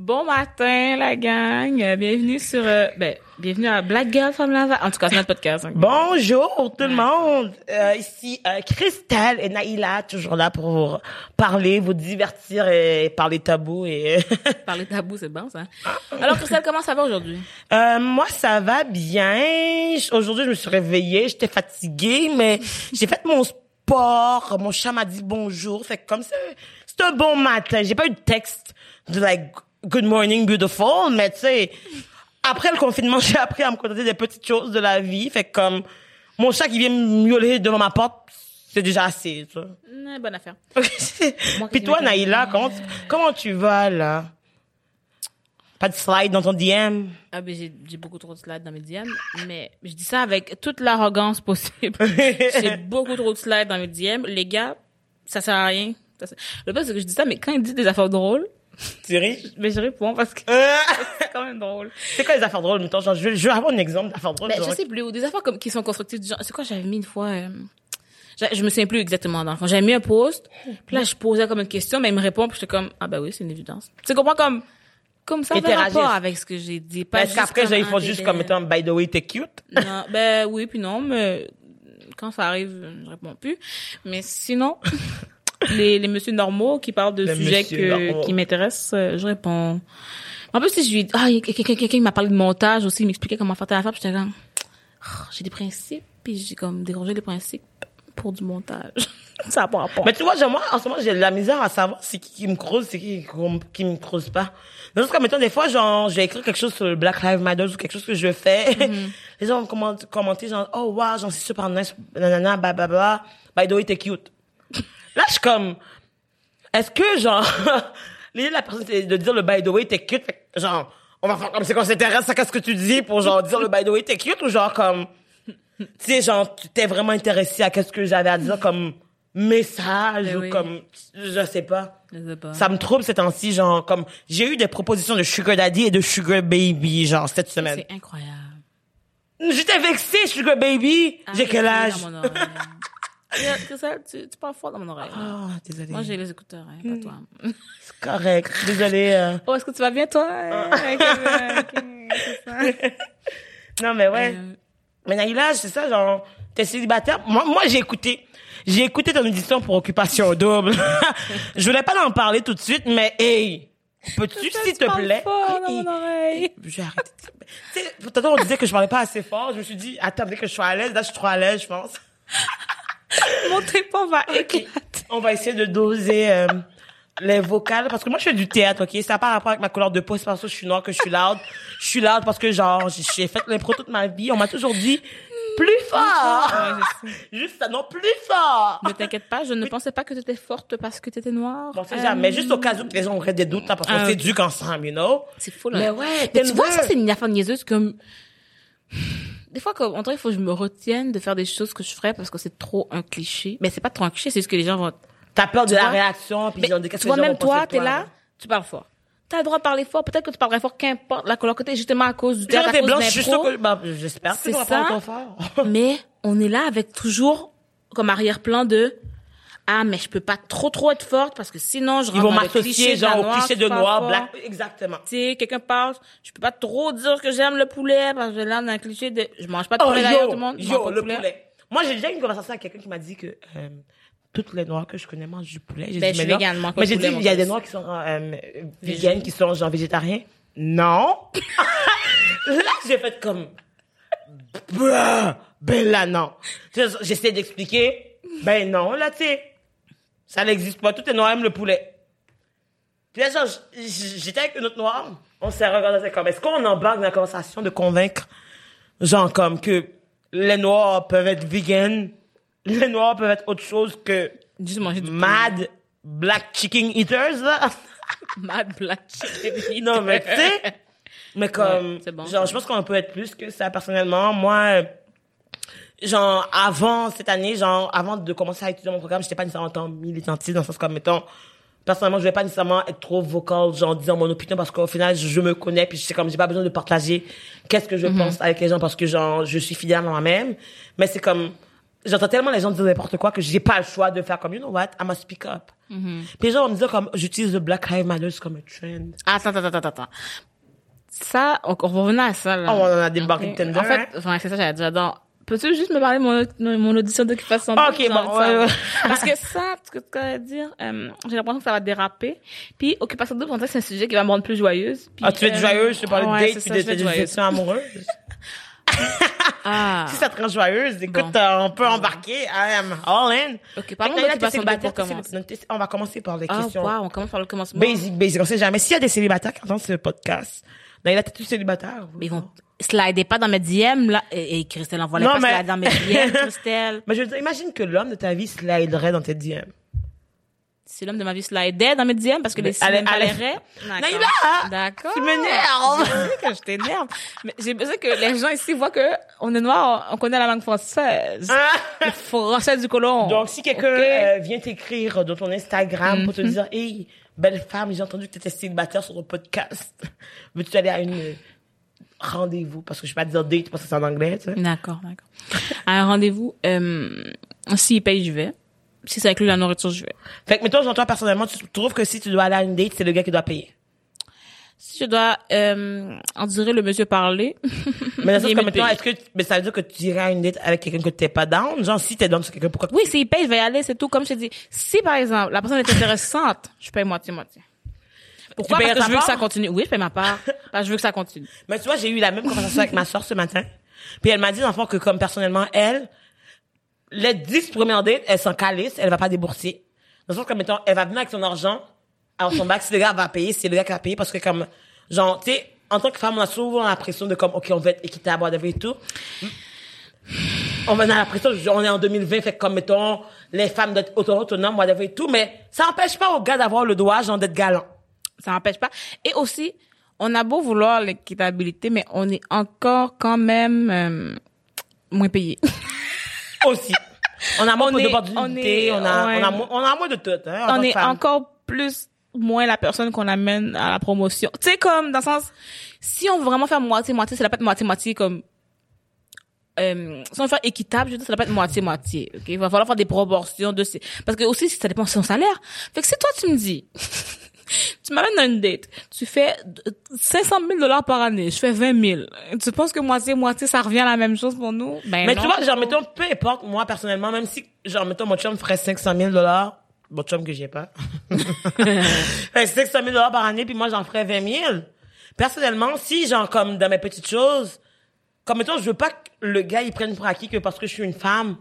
Bon matin, la gang. Bienvenue sur, euh, ben, bienvenue à Black Girl from Laval. En tout cas, c'est notre podcast. hein. Bonjour tout le monde. Euh, ici euh, Christelle et Naïla, toujours là pour vous parler, vous divertir et parler tabou. Et Parler tabou, c'est bon, ça. Alors, Christelle, comment ça va aujourd'hui? Euh, moi, ça va bien. Aujourd'hui, je me suis réveillée, j'étais fatiguée, mais j'ai fait mon sport. Mon chat m'a dit bonjour. Fait que comme ça, c'est un bon matin. J'ai pas eu de texte de like good morning beautiful, mais tu sais, après le confinement, j'ai appris à me contenter des petites choses de la vie. Fait que comme mon chat qui vient me miauler devant ma porte, c'est déjà assez. Tu vois. Ouais, bonne affaire. Puis toi, Naïla, comment tu, comment tu vas là? Pas de slide dans ton DM? Ah, ben, j'ai, beaucoup trop de slides dans mes DM, mais je dis ça avec toute l'arrogance possible. j'ai beaucoup trop de slides dans mes DM. Les gars, ça sert à rien. Ça Le pire, c'est que je dis ça, mais quand ils disent des affaires drôles, Tu ris? mais je réponds parce que Euh, c'est quand même drôle. c'est quoi les affaires drôles? Mettons, genre, je veux, je veux avoir un exemple d'affaires drôles. Ben, je sais plus, ou des affaires comme, qui sont constructives du genre, c'est quoi j'avais mis une fois, euh, je, me souviens plus exactement dans le fond. J'avais mis un post, puis là, je posais comme une question, mais il me répond, puis j'étais comme, ah ben oui, c'est une évidence. Tu comprends comme, comme ça, Interagissent. rapport avec ce que j'ai dit. Pas Parce juste qu'après, comme, genre, il faut t'es juste comme étant, by the way, t'es cute. Non, ben oui, puis non, mais quand ça arrive, je réponds plus. Mais sinon, les, les messieurs normaux qui parlent de Les sujets que, qui m'intéressent, euh, je réponds. En plus, si je lui dis, ah, il y a quelqu'un quelqu'un qui m'a parlé de montage aussi, il m'expliquait comment faire affaire, puis j'étais comme, Ah, j'ai des principes, puis j'ai comme dérangé les principes pour du montage. ça n'a pas rapport. Mais tu vois, moi, en ce moment, j'ai de la misère à savoir c'est qui qui me creuse, c'est qui qui, me creuse pas. Donc, comme mettons, des fois, genre, j'ai écrit quelque chose sur le Black Lives Matter ou quelque chose que je fais. Les gens vont comment- commenter, genre, oh, wow, j'en suis super nice, nanana, blablabla. By the way, t'es cute. Là, je suis comme, est-ce que, genre, l'idée de la personne, c'est de dire le by the way, t'es cute, fait genre, on va faire comme c'est qu'on s'intéresse à qu'est-ce que tu dis pour, genre, dire le by the way, t'es cute, ou genre, comme, tu sais, genre, tu t'es vraiment intéressé à qu'est-ce que j'avais à dire comme message Ben ou oui. comme, je sais pas. Je sais pas. Ça me trouble ces temps-ci, genre, comme, j'ai eu des propositions de sugar daddy et de sugar baby, genre, cette semaine. C'est incroyable. J'étais vexée, sugar baby. J'ai quel âge? Oreille. C'est ça, tu, tu parles fort dans mon oreille. Ah, désolée. Moi, j'ai les écouteurs, hein, pas toi. C'est correct. Désolée. euh. Oh, est-ce que tu vas bien, toi? Ça. Non, mais ouais. Euh, Mais Naïla, c'est ça, genre, t'es célibataire. Moi, moi, j'ai écouté. J'ai écouté ton édition pour Occupation Double. je voulais pas en parler tout de suite, mais hey, peux-tu, s'il te plaît? fort dans mon oreille. J'ai arrêté. Tu sais, on disait que je parlais pas assez fort. Je me suis dit, attends, dès que je suis à l'aise, là, je suis trop à l'aise, je pense. Mon téléphone va éclater. On va essayer de doser euh, les vocales parce que moi je fais du théâtre, ok? Ça n'a pas rapport avec ma couleur de peau, c'est parce que je suis noire que je suis loud. Je suis loud parce que genre j'ai fait l'impro toute ma vie. On m'a toujours dit plus fort. Ouais, Juste ça, non plus fort. Ne t'inquiète pas, je ne pensais pas que tu étais forte parce que tu étais noire. Bon, c'est Euh, ça, mais juste au cas où les gens auraient des doutes là, parce qu'on Ah, s'éduque ensemble, you know? C'est fou, là. Mais ouais, Mais tu vois, ça, c'est une affaire niaiseuse comme... Des fois, comme, on dirait qu'il faut que je me retienne de faire des choses que je ferais parce que c'est trop un cliché. Mais c'est pas trop un cliché, c'est juste que les gens vont... T'as peur de la réaction, puis ils ont dit qu'est-ce tu que vois, les gens même toi, t'es toi, là, tu parles fort. T'as le droit de parler fort. Peut-être que tu parlerais fort, qu'importe la couleur que t'es, justement à cause du théâtre, à cause l'impro. que, bah, j'espère que C'est tu vas fort. Mais on est là avec toujours comme arrière-plan de ah mais je peux pas trop trop être forte parce que sinon je Ils vont m'associer genre au cliché de noir, black, exactement. Tu sais, quelqu'un parle, je peux pas trop dire que j'aime le poulet parce que là dans un cliché de je mange pas de Oh, poulet d'ailleurs tout le monde, je yo, le poulet. poulet. Moi, j'ai déjà eu une conversation avec quelqu'un qui m'a dit que euh, toutes les noirs que je connais mangent du poulet. J'ai Ben, dit, je mais végane, Mais j'ai dit, il y a des noirs qui sont euh, véganes, qui sont genre végétariens. Non. là, j'ai fait comme, là, non. J'essaie d'expliquer. Ben non, là, tu sais, ça n'existe pas. Tous les noirs aiment le poulet. Puis là, j'étais avec une autre noire. On s'est regardé, comme, est-ce qu'on embarque dans la conversation de convaincre, genre, comme que les noirs peuvent être vegan, les noirs peuvent être autre chose que Juste manger du poulet. mad black chicken eaters, là? mad black chicken. non, mais tu sais, mais comme, Ouais, bon, genre, je pense qu'on peut être plus que ça, personnellement. Moi, genre, avant cette année, genre, avant de commencer à étudier mon programme, j'étais pas nécessairement tant militantiste, dans le sens comme, mettons, personnellement, je vais pas nécessairement être trop vocal, genre, disant mon opinion, parce qu'au final, je, me connais, puis c'est comme, j'ai pas besoin de partager qu'est-ce que je pense avec les gens, parce que, genre, je suis fidèle à moi-même. Mais c'est comme, j'entends tellement les gens dire n'importe quoi que j'ai pas le choix de faire comme, you know what, I must speak up. Mm-hmm. Puis les gens vont me dire comme, j'utilise le Black Lives Matter comme un trend. Attends, attends, attends, attends. Ça, on, on revenir à ça, là. Oh, on en a débarqué Ok. de Tinder, En fait, hein? ouais, c'est ça, j'allais dire. Donc, peux-tu juste me parler de mon, audition d'occupation Ok, bon, ouais, ouais. Parce que ça, ce que tu vas dire, euh, j'ai l'impression que ça va déraper. Puis, occupation double, c'est un sujet qui va me rendre plus joyeuse. Puis, Ah, tu veux être euh, joyeuse, je te parle ouais, de date puis de déceptions amoureuses. Ah. Si ça te rend joyeuse, écoute, Bon. euh, on peut embarquer. I am all in. Ok, parlons d'occupation célibataire, double pour. On va commencer par les Ah, questions. wow, on commence par le commencement. Basic, basic. On sait jamais. S'il y a des célibataires qui entendent ce podcast, Naïla, t'es-tu célibataire? Mais ils vont slider pas dans mes DM, là. Et, et Christelle envoie Non, pas mais- slider dans mes DM, Christelle. Mais je veux dire, imagine que l'homme de ta vie sliderait dans tes DM. Si l'homme de ma vie slidait dans mes DM parce que les allez! D'accord. Tu m'énerves! Que je t'énerve. Mais j'ai besoin que les gens ici voient que on est noir, on connaît la langue française. Le français du colon. Donc, si quelqu'un euh, vient t'écrire dans ton Instagram pour te Mhm. dire, hey, belle femme, j'ai entendu que t'étais célibataire sur ton podcast. Veux-tu aller à une euh, rendez-vous? Parce que je vais pas te dire date parce que c'est en anglais, tu sais. D'accord, d'accord. À un rendez-vous, euh, s'il paye, je vais. Si ça inclut la nourriture, je vais. Fait que, genre, toi, personnellement, tu trouves que si tu dois aller à une date, c'est le gars qui doit payer. Si je dois euh, endurer le monsieur parler. Mais dans le sens il que, est-ce que, mais ça veut dire que tu irais à une date avec quelqu'un que t'es pas down? Genre, si t'es down sur quelqu'un, pourquoi Oui, s'il paye, je vais y aller, c'est tout. Comme je t'ai dit, si par exemple, la personne est intéressante, je paye moitié-moitié. Pourquoi? Parce que je veux que ça continue. Oui, je paye ma part. Parce que je veux que ça continue. Mais tu vois, j'ai eu la même conversation avec ma soeur ce matin. Puis elle m'a dit, dans le fond, que comme personnellement, elle, les dix premières dates, elle s'en calisse, elle va pas débourser. Dans le sens que, mettons, elle va venir avec son argent, alors son bac, si le gars va payer, c'est le gars qui va payer parce que comme, genre, tu sais, en tant que femme, on a souvent l'impression de comme, OK, on veut être équitable, whatever et tout. On va dans la pression, on est en 2020, fait comme, mettons, les femmes d'être auto-autonomes, whatever et tout, mais ça empêche pas au gars d'avoir le droit, genre, d'être galant. Ça n'empêche pas. Et aussi, on a beau vouloir l'équitabilité, mais on est encore quand même euh, moins payé. Aussi. On a moins d'opportunités, on on, est- a, ouais. on, a, mo- on a moins de tout, hein, on est femme. encore plus moins la personne qu'on amène à la promotion. Tu sais, comme, dans le sens, si on veut vraiment faire moitié-moitié, ça doit pas être moitié-moitié comme... Euh, si on veut faire équitable, je veux dire, ça doit pas être moitié-moitié, ok? Il va falloir faire des proportions de ces... Parce que aussi, ça dépend de son salaire. Fait que si toi, tu me dis... tu m'amènes dans une date, tu fais euh, 500 000 dollars par année, je fais 20 000. Tu penses que moitié-moitié, ça revient à la même chose pour nous? Ben Mais non. tu vois, genre, mettons, peu importe, moi, personnellement, même si, genre, mettons, mon chum ferait 500 000 dollars, mon chum que j'ai pas. fait 500 000 dollars par année, puis moi, j'en ferais 20 000. Personnellement, si, genre, comme dans mes petites choses, comme, mettons, je veux pas que le gars, il prenne pour acquis que parce que je suis une femme,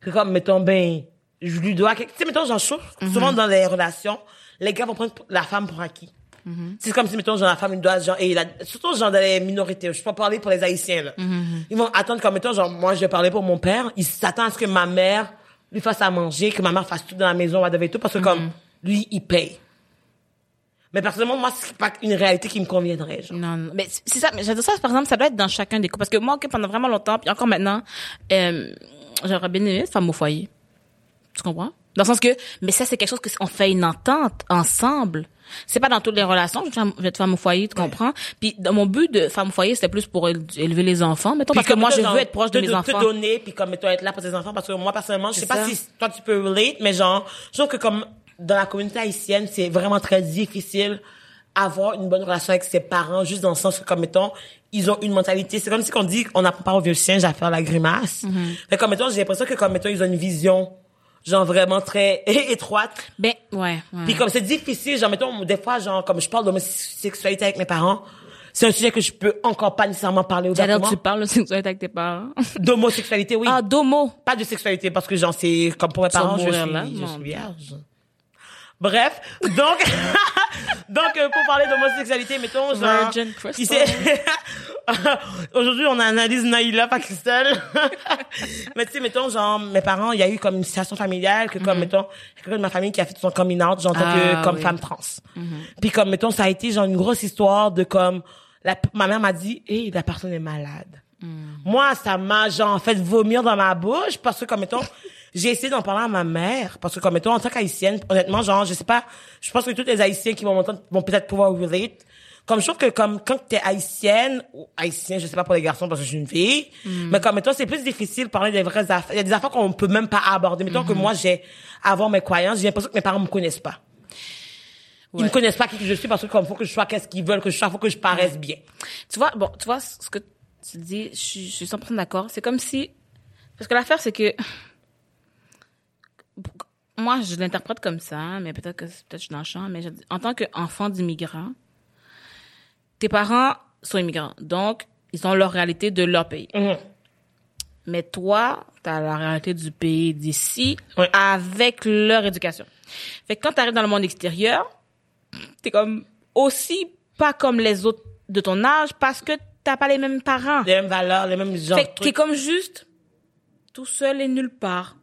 que comme, mettons, ben, je lui dois quelque... Tu sais, mettons, j'en chauffe, souvent dans les relations, les gars vont prendre la femme pour acquis. C'est comme si, mettons, genre, la femme, doit, genre, et surtout, genre, dans les minorités. Je peux pas parler pour les Haïtiens, là. Ils vont attendre, comme, mettons, genre, moi, je vais parler pour mon père. Il s'attend à ce que ma mère lui fasse à manger, que ma mère fasse tout dans la maison, whatever tout, parce que, comme, lui, il paye. Mais personnellement, moi, c'est pas une réalité qui me conviendrait. Non, non. Mais c'est ça, mais j'adore ça, par exemple, ça doit être dans chacun des couples. Parce que moi, ok, pendant vraiment longtemps, puis encore maintenant, euh, j'aurais bien aimé femme au foyer. Tu comprends? Dans le sens que, mais ça, c'est quelque chose que on fait une entente ensemble. C'est pas dans toutes les relations, je vais être- femme au foyer, tu comprends? Puis, dans mon but de femme au foyer, c'était plus pour éle- élever les enfants, mettons, Puis parce que moi, je veux être proche de te- mes te enfants. donner, puis comme, mettons, être là pour tes enfants, parce que moi, personnellement, je sais C'est pas ça. si toi, tu peux relate, mais genre, je trouve que comme, dans la communauté haïtienne, c'est vraiment très difficile avoir une bonne relation avec ses parents, juste dans le sens que, comme, mettons, ils ont une mentalité, c'est comme si on dit, on n'apprend pas aux vieux singes à faire la grimace. Mm-hmm. Mais comme, mettons, j'ai l'impression que, comme, mettons, ils ont une vision, genre, vraiment très étroite. Ben, ouais, ouais. Puis comme c'est difficile, genre mettons des fois genre comme je parle d'homosexualité avec mes parents, c'est un sujet que je peux encore pas nécessairement parler ouvertement. que tu parles de sexualité avec tes parents. D'homosexualité, oui. Ah, d'homo. Pas de sexualité parce que genre c'est comme pour mes parents, je suis, là, je mon suis vierge. Bref, donc donc euh, pour parler d'homosexualité, mettons genre Virgin Crystal. Aujourd'hui, on analyse Naïla pas Christelle. Mais tu sais mettons genre mes parents, il y a eu comme une situation familiale que comme mettons quelqu'un de ma famille qui a fait son coming out genre Mhm. Ah, que comme oui. femme trans. Puis comme mettons ça a été genre une grosse histoire de comme la, ma mère m'a dit "Hey, la personne est malade." Mhm. Moi, ça m'a genre fait vomir dans ma bouche parce que comme mettons j'ai essayé d'en parler à ma mère parce que comme mettons en tant qu'haïtienne, honnêtement genre je sais pas, je pense que tous les haïtiens qui vont m'entendre vont peut-être pouvoir relate. Comme je trouve que comme quand t'es haïtienne ou haïtien, je sais pas pour les garçons parce que je suis une fille, mais comme mettons c'est plus difficile de parler des vraies affaires. Il y a des affaires qu'on peut même pas aborder. Mettons que moi j'ai avoir mes croyances, j'ai l'impression que mes parents me connaissent pas. Ils me Ouais. connaissent pas qui je suis parce que comme faut que je sois qu'est-ce qu'ils veulent que je sois, faut que je paraisse bien. Tu vois, bon, tu vois ce que tu dis, je suis, je suis 100% d'accord. C'est comme si, parce que l'affaire c'est que, moi je l'interprète comme ça, mais peut-être que peut-être je suis dans le champ, mais je en tant qu'enfant d'immigrant, tes parents sont immigrants, donc ils ont leur réalité de leur pays. Mhm. Mais toi, t'as la réalité du pays d'ici Ouais. avec leur éducation. Fait que quand t'arrives dans le monde extérieur, t'es comme aussi pas comme les autres de ton âge parce que t'as pas les mêmes parents. Les mêmes valeurs, les mêmes genres Fait que t'es comme juste tout seul et nulle part.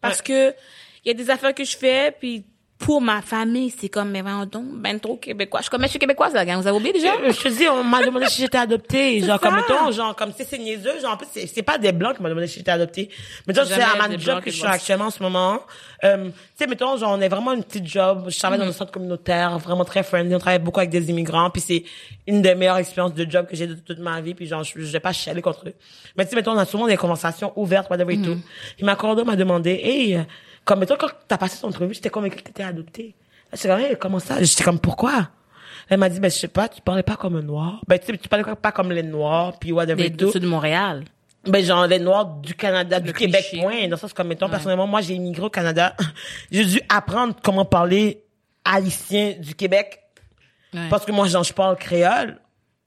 Parce que il y a des affaires que je fais puis pour ma famille, c'est comme mais voyons donc ben trop québécois. Je suis comme mais je suis québécoise la gang, vous avez oublié déjà? Euh, Je te dis, on m'a demandé si j'étais adoptée. Genre, ça. comme, mettons, genre, comme, c'est niaiseux, genre, en plus, c'est, c'est pas des blancs qui m'ont demandé si j'étais adoptée. Mettons, c'est à ma job que je suis actuellement en ce moment. Euh, tu sais, mettons, genre, on est vraiment une petite job. Je travaille dans un Mm-hmm. centre communautaire, vraiment très friendly. On travaille beaucoup avec des immigrants. Puis c'est une des meilleures expériences de job que j'ai de toute ma vie. Puis genre, je, je vais pas chialer contre eux. Mais tu sais, mettons, on a souvent des conversations ouvertes, whatever et Mm-hmm. tout. Et ma cordeau m'a demandé, hey, comme, mettons, quand t'as passé ton entrevue, j'étais convaincue que t'étais adoptée. J'étais comme, hey, comment ça? J'étais comme, pourquoi? Elle m'a dit, ben, je sais pas, tu parlais pas comme un noir. Ben, tu sais, tu parlais pas comme les noirs, puis whatever et tout. ceux de Montréal. Ben, genre, les noirs du Canada, du Québec, point. Dans le sens, comme, mettons, personnellement, moi, j'ai immigré au Canada. j'ai dû apprendre comment parler haïtien du Québec. Ouais. Parce que moi, genre, je parle créole.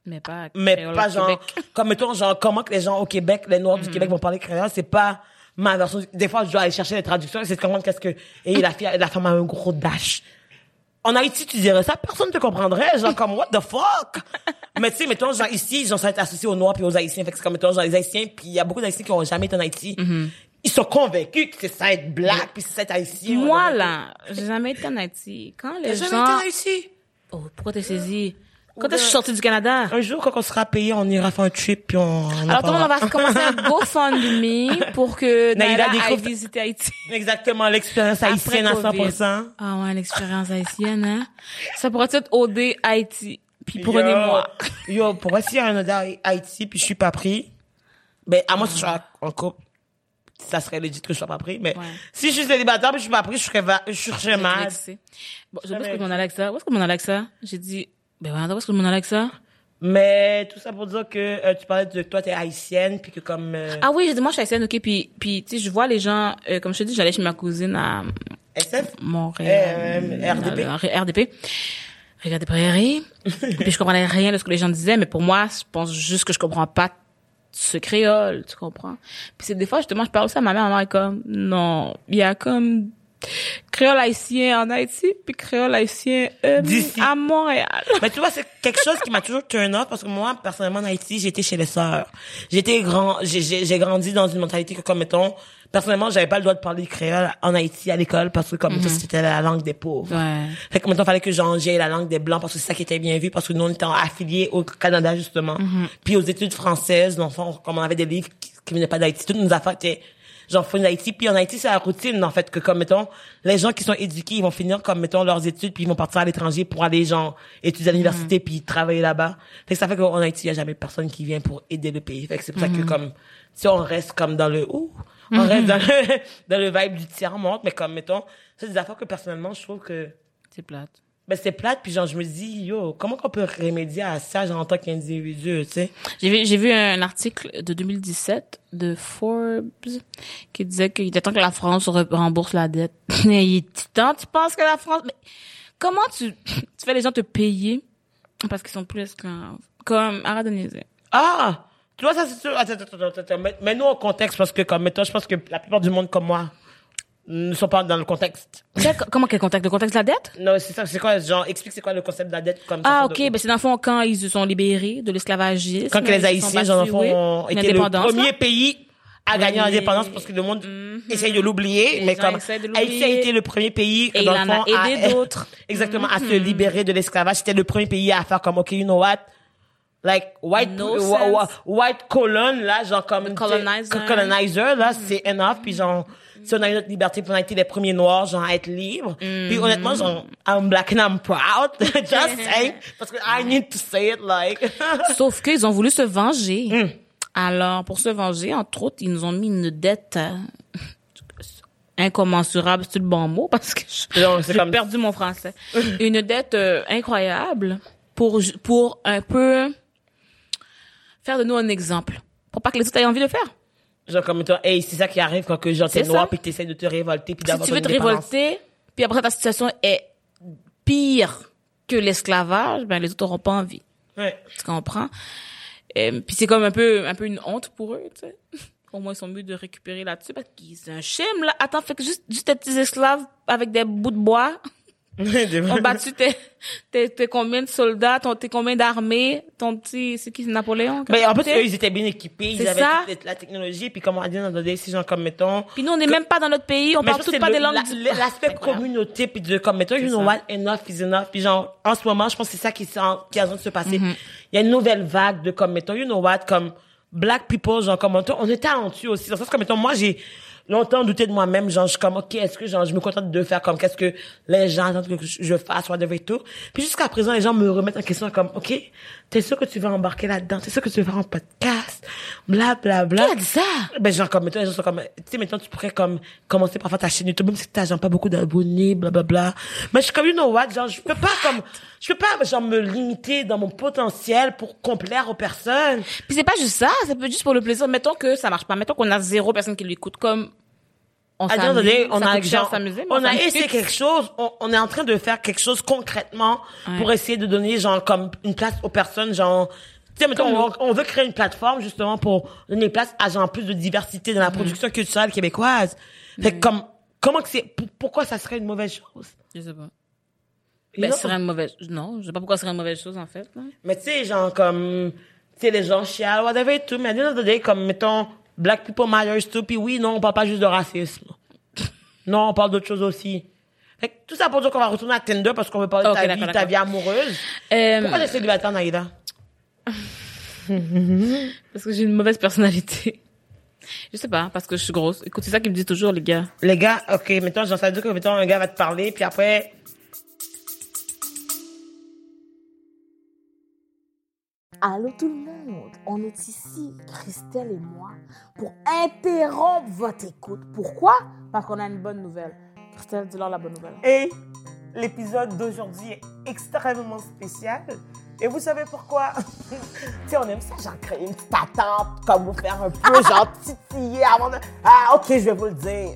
mais pas Mais créole pas au genre, Québec. comme mettons, genre, comment que les gens au Québec, les Noirs Mm-hmm. du Québec vont parler créole, c'est pas ma version. Des fois, je dois aller chercher les traductions et c'est de comprendre qu'est-ce que, et la fille, la femme a un gros dash. En Haïti, tu dirais ça, personne te comprendrait, genre, comme, what the fuck? Mais tu sais, mettons, genre, ici, genre, ça va être associé aux Noirs puis aux Haïtiens. Fait que c'est comme, mettons, genre, les Haïtiens, puis il y a beaucoup d'Haïtiens qui ont jamais été en Haïti. Mm-hmm. Ils sont convaincus que c'est ça être black puis c'est ça être haïtien. Moi, là, j'ai jamais été en Haïti. Quand les T'as jamais gens... été en Haïti? Oh, pourquoi t'es saisi? Quand est-ce que je suis sortie du Canada? Un jour, quand on sera payé, on ira faire un trip puis on, on Alors, tout le monde va commencer un GoFundMe pour que Naïla aille visiter Haïti. Exactement, l'expérience haïtienne à Covid. 100%. Ah ouais, l'expérience haïtienne, hein? Ça pourrait être OD Haïti. Puis prenez-moi. Yo, yo, pourquoi s'il y a un autre Haïti puis je suis pas pris, ben, à moins que je sois en couple, ça serait legit que je sois pas pris, mais Ouais. si je suis célibataire puis je suis pas pris, je serais, je serais mal. Vexée. Bon, je sais pas ce que avec ça. Où est-ce que avec ça? J'ai dit, ben voilà, est-ce que je m'en allais avec ça? Mais tout ça pour dire que euh, tu parlais de toi, t'es haïtienne puis que comme euh, Ah oui, moi, je suis haïtienne, ok, puis, puis, tu sais, je vois les gens, euh, comme je te dis, j'allais chez ma cousine à SF, Montréal. Euh, RDP. Euh, RDP. Regarde des prairies. puis je comprenais rien de ce que les gens disaient, mais pour moi, je pense juste que je comprends pas ce créole, tu comprends? Puis c'est des fois, justement, je parle aussi à ma mère, ma mère est comme, non, il y a comme créole haïtien en Haïti, puis créole haïtien euh, à Montréal. Mais tu vois, c'est quelque chose qui m'a toujours turn off parce que moi, personnellement, en Haïti, j'étais chez les sœurs. J'étais grand, j'ai, grandi dans une mentalité que, comme mettons, personnellement, j'avais pas le droit de parler créole en Haïti à l'école parce que, comme mettons, c'était la langue des pauvres. Ouais. Fait que maintenant, fallait que j'enlève la langue des blancs parce que c'est ça qui était bien vu parce que nous, on était affiliés au Canada, justement. Puis aux études françaises, dans le fond, comme on avait des livres qui, qui venaient pas d'Haïti, toutes nos affaires étaient, genre, font d'Haïti. Puis en Haïti, c'est la routine, en fait, que comme, mettons, les gens qui sont éduqués, ils vont finir comme, mettons, leurs études puis ils vont partir à l'étranger pour aller, genre, étudier à l'université puis travailler là-bas. Fait que ça fait qu'en Haïti, il y a jamais personne qui vient pour aider le pays. Fait que c'est pour ça que, comme, si on reste comme dans le, ouh, on reste dans le, dans le vibe du tiers-monde, mais comme, mettons, c'est des affaires que personnellement, je trouve que, C'est plate. Ben c'est plate puis genre je me dis yo comment qu'on peut remédier à ça genre en tant qu'individu tu sais? J'ai vu, j'ai vu un article de 2017 de Forbes qui disait qu'il était temps que la France re- rembourse la dette. Mais il est temps, tu penses que la France... Mais comment tu, tu fais les gens te payer parce qu'ils sont plus esclaves? Comme, arrête ah tu vois ça c'est sûr attends attends attends, attends mets- mets-nous au contexte parce que comme mettons je pense que la plupart du monde comme moi ne sont pas dans le contexte comment quel contexte? Le contexte de la dette? non c'est ça c'est quoi genre explique c'est quoi le concept de la dette comme Ah, ok. de- Ben, c'est dans le fond quand ils se sont libérés de l'esclavagisme. quand que les haïtiens genre fond, ont oui, été le premier là? pays à gagner Oui. l'indépendance parce que le monde Mhm. essaye de l'oublier Les mais comme Haïti a été le premier pays Et dans il le en a aidé à- d'autres. exactement à se Mhm. libérer de l'esclavage c'était le premier pays à faire comme ok you know what? Like white No white colon là genre comme colonizer. co- colonizer là c'est enough. Puis genre si on a eu notre liberté puis on a été les premiers noirs genre à être libres puis honnêtement genre I'm black and I'm proud. Just saying. Parce que I need to say it like. Sauf qu'ils ont voulu se venger. Hmm. Alors, pour se venger, entre autres, ils nous ont mis une dette euh, incommensurable, c'est le bon mot, parce que j'ai comme- perdu mon français. une dette euh, incroyable pour, pour un peu faire de nous un exemple. Pour pas que les autres aient envie de faire. genre comme toi hey c'est ça qui arrive quand que genre t'es noir puis que t'essaies de te révolter puis Si tu veux te révolter, puis après ta situation est pire que l'esclavage, ben les autres auront pas envie. ouais Tu comprends? Euh, puis c'est comme un peu, un peu une honte pour eux, tu sais. Au moins, ils sont mieux de récupérer là-dessus parce que c'est un chim, là. Attends, fait que juste, juste des petits esclaves avec des bouts de bois ont battu tes, tes, tes combien de soldats, ton, tes combien d'armées, ton petit, c'est qui, c'est Napoléon? Mais en plus, eux, ils étaient bien équipés, ils C'est avaient ça. toute la technologie, puis comme on a dit dans le si genre comme mettons, Puis nous, on n'est même pas dans notre pays, on Mais parle c'est pas le- des langues la- L'aspect Incroyable. communauté, puis de comme, mettons, you know what, enough is enough. Puis genre, en ce moment, je pense que c'est ça qui, est en- qui est en train de se passer. Mm-hmm. Il y a une nouvelle vague de comme, mettons, you know what, comme, black people, genre, comme, on est talentueux aussi. Dans le sens comme, mettons, moi, j'ai longtemps douté de moi-même, genre, je suis comme, ok, est-ce que, genre, je me contente de faire comme, qu'est-ce que les gens attendent que je fasse, whatever et tout. Puis jusqu'à présent, les gens me remettent en question comme, ok, t'es sûr que tu vas embarquer là-dedans? T'es sûr que tu veux faire un podcast? Bla, bla, bla. Qui a dit ça? Ben, genre, comme, mettons, les gens sont comme, tu sais, maintenant, tu pourrais, comme, commencer par faire ta chaîne YouTube, même si t'as, genre, pas beaucoup d'abonnés, blablabla. Mais je suis comme, you know what, genre, je peux pas, comme, je peux pas, genre, me limiter dans mon potentiel pour complaire aux personnes. Puis c'est pas juste ça, ça peut être juste pour le plaisir. Mettons que ça marche pas, mettons qu'on a zéro personne qui l'écoute comme on À un moment s'amuse, donné, on a, genre, s'amuser, mais on a essayé quelque chose, on, on est en train de faire quelque chose concrètement Ouais. pour essayer de donner, genre, comme, une place aux personnes, genre, sais, mettons, on, on veut créer une plateforme, justement, pour donner place à, genre, plus de diversité dans la production culturelle québécoise. Fait que, comme, comment que c'est, pour- pourquoi ça serait une mauvaise chose? Je sais pas. You Ben, serait une mauvaise, non, je sais pas pourquoi ce serait une mauvaise chose, en fait, là. Mais tu sais, genre comme, tu sais, les gens chialent, whatever et tout, mais à day, comme, mettons, black people matters too, puis oui, non, on parle pas juste de racisme. non, on parle d'autres choses aussi. Fait que tout ça pour dire qu'on va retourner à Tinder parce qu'on veut parler Ok, de ta vie, ta vie amoureuse. Euh, Pourquoi t'es célibataire, Naïda? parce que j'ai une mauvaise personnalité. Je sais pas, parce que je suis grosse. Écoute, c'est ça qu'ils me disent toujours, les gars. Les gars, ok, mettons, j'en sais dire que, mettons, un gars va te parler, puis après, Allô tout le monde, on est ici, Christelle et moi, pour interrompre votre écoute. Pourquoi? Parce qu'on a une bonne nouvelle. Christelle, dis-leur la bonne nouvelle. Et l'épisode d'aujourd'hui est extrêmement spécial. Et vous savez pourquoi? tu sais, on aime ça, genre créer une petite attente, comme vous faire un peu, genre titiller avant de... Ah, ok, je vais vous le dire.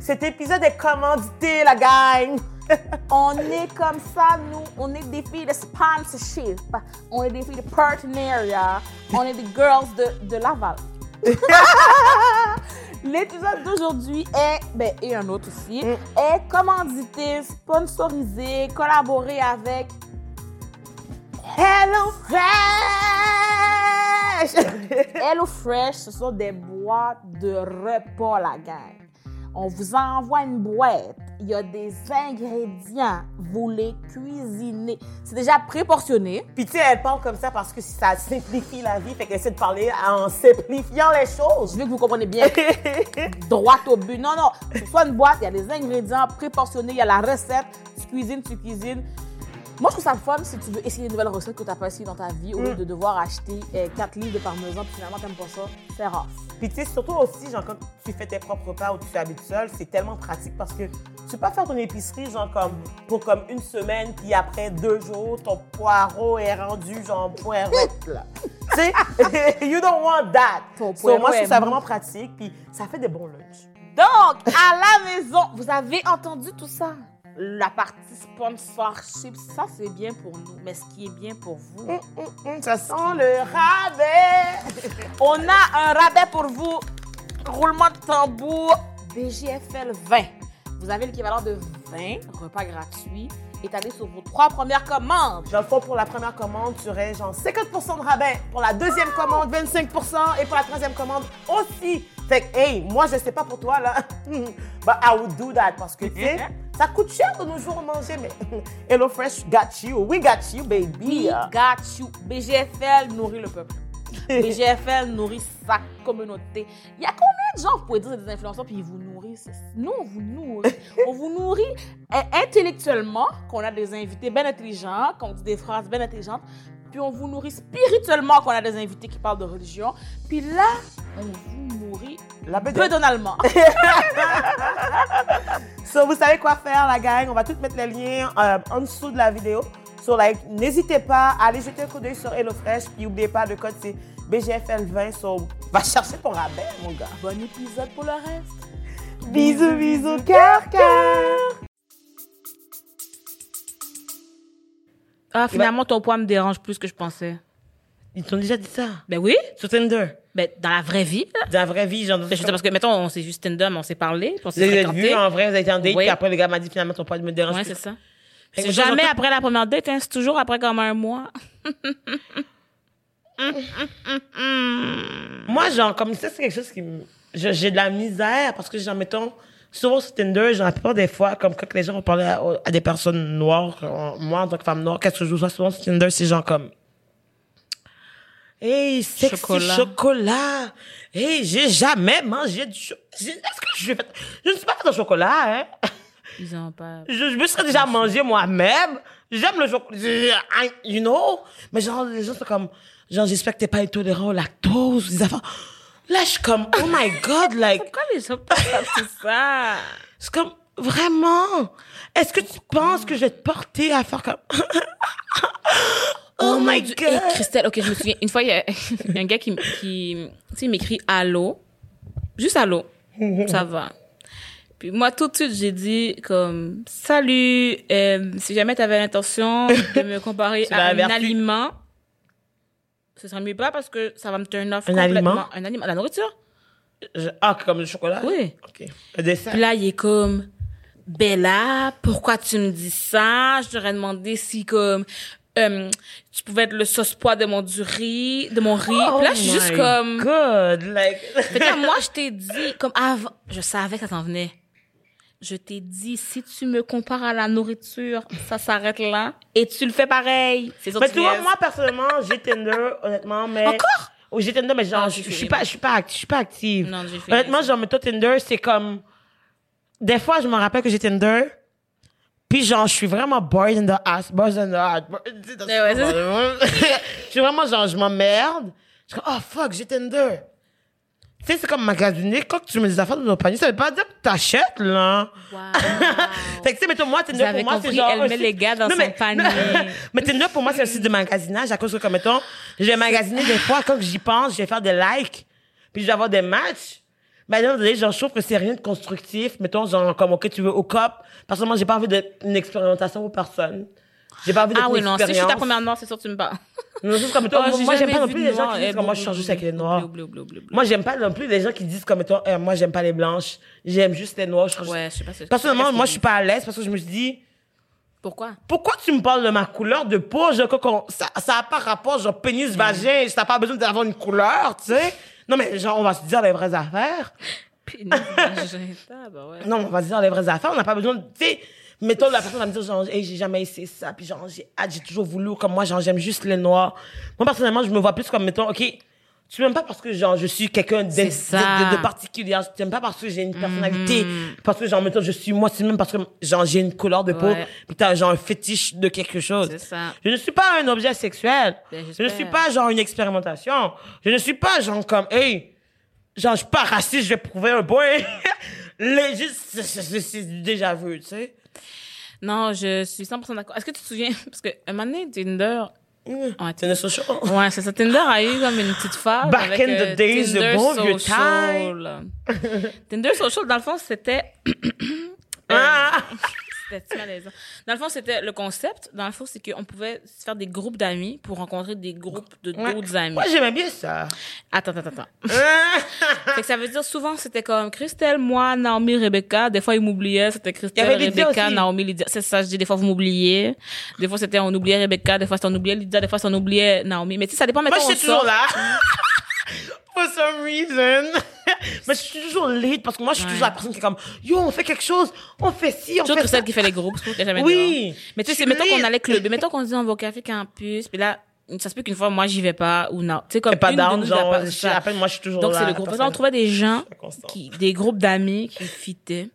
Cet épisode est commandité, la gang! On est comme ça, nous, on est des filles de sponsorship, on est des filles de partenariat, on est des girls de, de Laval. L'épisode d'aujourd'hui est, ben, et un autre aussi, est commandité, sponsorisé, collaboré avec Hello Fresh! Hello Fresh, ce sont des boîtes de repas, la gang. On vous envoie une boîte. Il y a des ingrédients. Vous les cuisinez. C'est déjà préportionné. Puis tu sais, elle parle comme ça parce que ça simplifie la vie, fait qu'elle essaie de parler en simplifiant les choses. Je veux que vous compreniez bien. Droit au but. Non, non. C'est soit une boîte, il y a des ingrédients préportionnés, il y a la recette. Tu cuisines, tu cuisines. Moi, je trouve ça fun si tu veux essayer une nouvelle recette que tu n'as pas essayé dans ta vie au lieu de devoir acheter 4 livres de parmesan puis finalement, tu pas ça. C'est rare. Puis tu sais, surtout aussi, genre, quand tu fais tes propres repas ou tu habites seul, c'est tellement pratique parce que tu peux pas faire ton épicerie, genre, comme, pour comme une semaine, puis après deux jours, ton poireau est rendu, genre, poirette, là. tu sais, you don't want that. Ton So, moi, je trouve ça vraiment pratique, puis ça fait des bons lunchs. Donc, à la maison, vous avez entendu tout ça? La partie sponsorship, ça c'est bien pour nous. Mais ce qui est bien pour vous, Hum, ça sent le rabais. on a un rabais pour vous. Roulement de tambour, BGFL 20. Vous avez l'équivalent de 20 repas gratuits étalés sur vos trois premières commandes. Le fond, pour la première commande, tu aurais genre 50% de rabais. Pour la deuxième commande, 25% Et pour la troisième commande aussi. Fait que, hey, moi, je sais pas pour toi, là. But I would do that parce que, tu sais, Ça coûte cher de nos jours manger, mais Hello Fresh got you. We got you, baby. We got you. BGFL nourrit le peuple. BGFL nourrit sa communauté. Il y a combien de gens, vous pouvez dire, des influenceurs, puis ils vous nourrissent? Nous, on vous nourrit. on vous nourrit euh, intellectuellement, qu'on a des invités bien intelligents, qu'on dit des phrases bien intelligentes, puis on vous nourrit spirituellement, qu'on a des invités qui parlent de religion, puis là, on vous nourrit La peu bedonnette. donalement. So, vous savez quoi faire, la gang. On va tout mettre les liens euh, en dessous de la vidéo. So, like, n'hésitez pas à aller jeter un coup d'œil sur HelloFresh. Puis, n'oubliez pas, le code, c'est BGFL20. So, va chercher ton rabais, mon gars. bon épisode pour le reste. Bisous, bisous, cœur, cœur. Ah, finalement, ton poids me dérange plus que je pensais. Ils t'ont déjà dit ça? Ben oui. Sur Tinder? Ben, dans la vraie vie. Dans la vraie vie, genre. Ben, je sais parce que, mettons, on s'est juste Tinder, mais on s'est parlé, on Vous s'est avez fréquenté. vu en vrai, vous avez été en date, Oui. puis après, le gars m'a dit finalement ton poids me dérange. Ouais, plus. c'est ça. C'est jamais après la première date, hein, c'est toujours après comme un mois. Moi, genre, comme ça, c'est quelque chose qui J'ai de la misère parce que, genre, mettons, souvent sur Tinder, genre, la plupart des fois, comme quand les gens vont parler à, à des personnes noires, euh, moi, en tant que femme noire, qu'est-ce que je vois souvent sur Tinder, c'est genre comme. Hey, sexy chocolat. Chocolat. Hey, j'ai jamais mangé du chocolat. Est-ce que je vais. Je ne suis pas faite au chocolat, hein? Ils ont pas. Je, je me serais déjà mangé moi-même. J'aime le chocolat. You know? Mais genre, les gens sont comme, genre, j'espère que t'es pas intolérant au lactose, des affaires. Là, je suis comme, oh my god, like, Pourquoi les gens pensent à tout ça? c'est comme, vraiment? Est-ce que tu penses que je vais te porter à faire comme, oh my Dieu. god? Et Christelle, ok, je me souviens, une fois, il y a, il y a un gars qui, qui tu sais, m'écrit allô. Juste allô. Ça va. Puis moi, tout de suite, j'ai dit comme, salut, euh, si jamais tu avais l'intention de me comparer à un aliment, ce serait mieux pas parce que ça va me turn off Un complètement. aliment? Un aliment? La nourriture? Je- ah, comme le chocolat? Oui. Ok. Le dessert? Puis là, il est comme, Bella, pourquoi tu me dis ça? Je t'aurais demandé si, comme, euh, tu pouvais être le sauce-pois de mon du riz, de mon riz. Puis là, je suis juste Oh my comme, God, like. Fait que là, moi, je t'ai dit, comme avant, je savais que ça s'en venait. Je t'ai dit, si tu me compares à la nourriture, ça s'arrête là. Et tu le fais pareil. C'est Mais tu vois, moi, personnellement, j'ai Tinder, honnêtement, mais. Encore? Oh, j'ai Tinder, mais genre, Ah, je je suis pas, je suis pas, active, je suis pas active. Non, j'ai fait Honnêtement, genre, mettons Tinder, c'est comme. Des fois, je me rappelle que j'ai Tinder. Puis, genre, je suis vraiment bored in the ass, bored in the ass. Eh. Je suis vraiment, genre, je m'emmerde. Je suis comme, oh fuck, j'ai Tinder. Tu sais, c'est comme magasiner. Quand tu mets des affaires dans ton panier, ça veut pas dire que t'achètes, là. Wow. Fait que, tu sais, mettons, moi, avez pour moi, c'est genre. elle met site- les gars dans Non, son mais- panier. mais Tinder, pour moi, c'est un site de magasinage à cause que, comme, mettons, je vais magasiner des fois, quand j'y pense, je vais faire des likes, puis je vais avoir des matchs. Mais là, genre, je trouve que c'est rien de constructif. Mettons, genre, comme, OK, tu veux au cop. Parce que moi, j'ai pas envie d'être une expérimentation pour personne. J'ai pas envie d'être Ah oui, non, si je suis ta première noire, c'est sûr que tu me parles. Non, c'est comme, mettons, Oh, moi, j'aime pas non plus de les gens qui disent que moi, je sors juste avec les noirs. Moi, j'aime pas non plus les gens qui disent comme Eh, moi, j'aime pas les blanches. J'aime juste les noirs. Je juste- Ouais, je sais pas Personnellement, je moi, je suis pas à l'aise parce que je me suis dit, Pourquoi? pourquoi tu me parles de ma couleur de peau? On- ça, ça a pas rapport, genre, pénis, vagin, t'as pas besoin d'avoir une couleur, tu sais? Non, mais genre, on va se dire les vraies affaires. Pénis, vagin, ah, bah ouais. Non, on va se dire les vraies affaires. On n'a pas besoin de, tu sais, mettons, la personne va me dire, genre, hey, j'ai jamais essayé ça. Puis genre, j'ai hâte, j'ai toujours voulu, comme moi, genre, j'aime juste les noirs. Moi, personnellement, je me vois plus comme, mettons, OK, tu m'aimes pas parce que, genre, je suis quelqu'un de, de, de particulier. Tu m'aimes pas parce que j'ai une personnalité. Parce que, genre, mettons, je suis moi, tu m'aimes parce que, genre, j'ai une couleur de peau. Ouais. Puis t'as, genre, un fétiche de quelque chose. Ça. Je ne suis pas un objet sexuel. Ben, je ne suis pas, genre, une expérimentation. Je ne suis pas, genre, comme, hey, genre, je suis pas raciste, je vais prouver un point. Les, juste, c'est déjà vu, tu sais. Non, je suis 100% d'accord. Est-ce que tu te souviens? Parce que un moment donné, Tinder. Ouais, C'est une social. Ouais, c'est ça. Tinder a eu comme une petite phase. Back avec, in the euh, days, Tinder bon vieux Social. Tinder Social, dans le fond, c'était. Ah! C'était malaisant. Dans le fond, c'était le concept. Dans le fond, c'est qu'on pouvait se faire des groupes d'amis pour rencontrer des groupes de Ouais. d'autres amis. Moi, j'aimais bien ça. Attends, attends, attends. Fait que ça veut dire souvent, c'était comme Christelle, moi, Naomi, Rebecca. Des fois, ils m'oubliaient. C'était Christelle, Rebecca. Naomi, Lydia. C'est ça, je dis. Des fois, vous m'oubliez. Des fois, c'était on oubliait Rebecca. Des fois, c'était on oubliait Lydia. Des fois, on oubliait Naomi. Mais tu sais, ça dépend. Moi, Mettons, je suis toujours sort. là. For some reason. mais je suis toujours lead parce que moi, je suis Ouais. toujours la personne qui est comme, yo, on fait quelque chose, on fait ci, on Toujours fait ça. celle qui fait les groupes, qu'elle jamais Oui. dehors. Mais tu Je sais, mettons qu'on allait clubber, mettons qu'on se dit on va au café campus, puis là, ça se peut qu'une fois, moi, j'y vais pas, ou non. Tu sais, comme pas une de down, nous, genre, je ça. rappelle, moi, je suis toujours Donc, là, c'est le groupe. on trouvait des gens, qui, des groupes d'amis qui fitaient.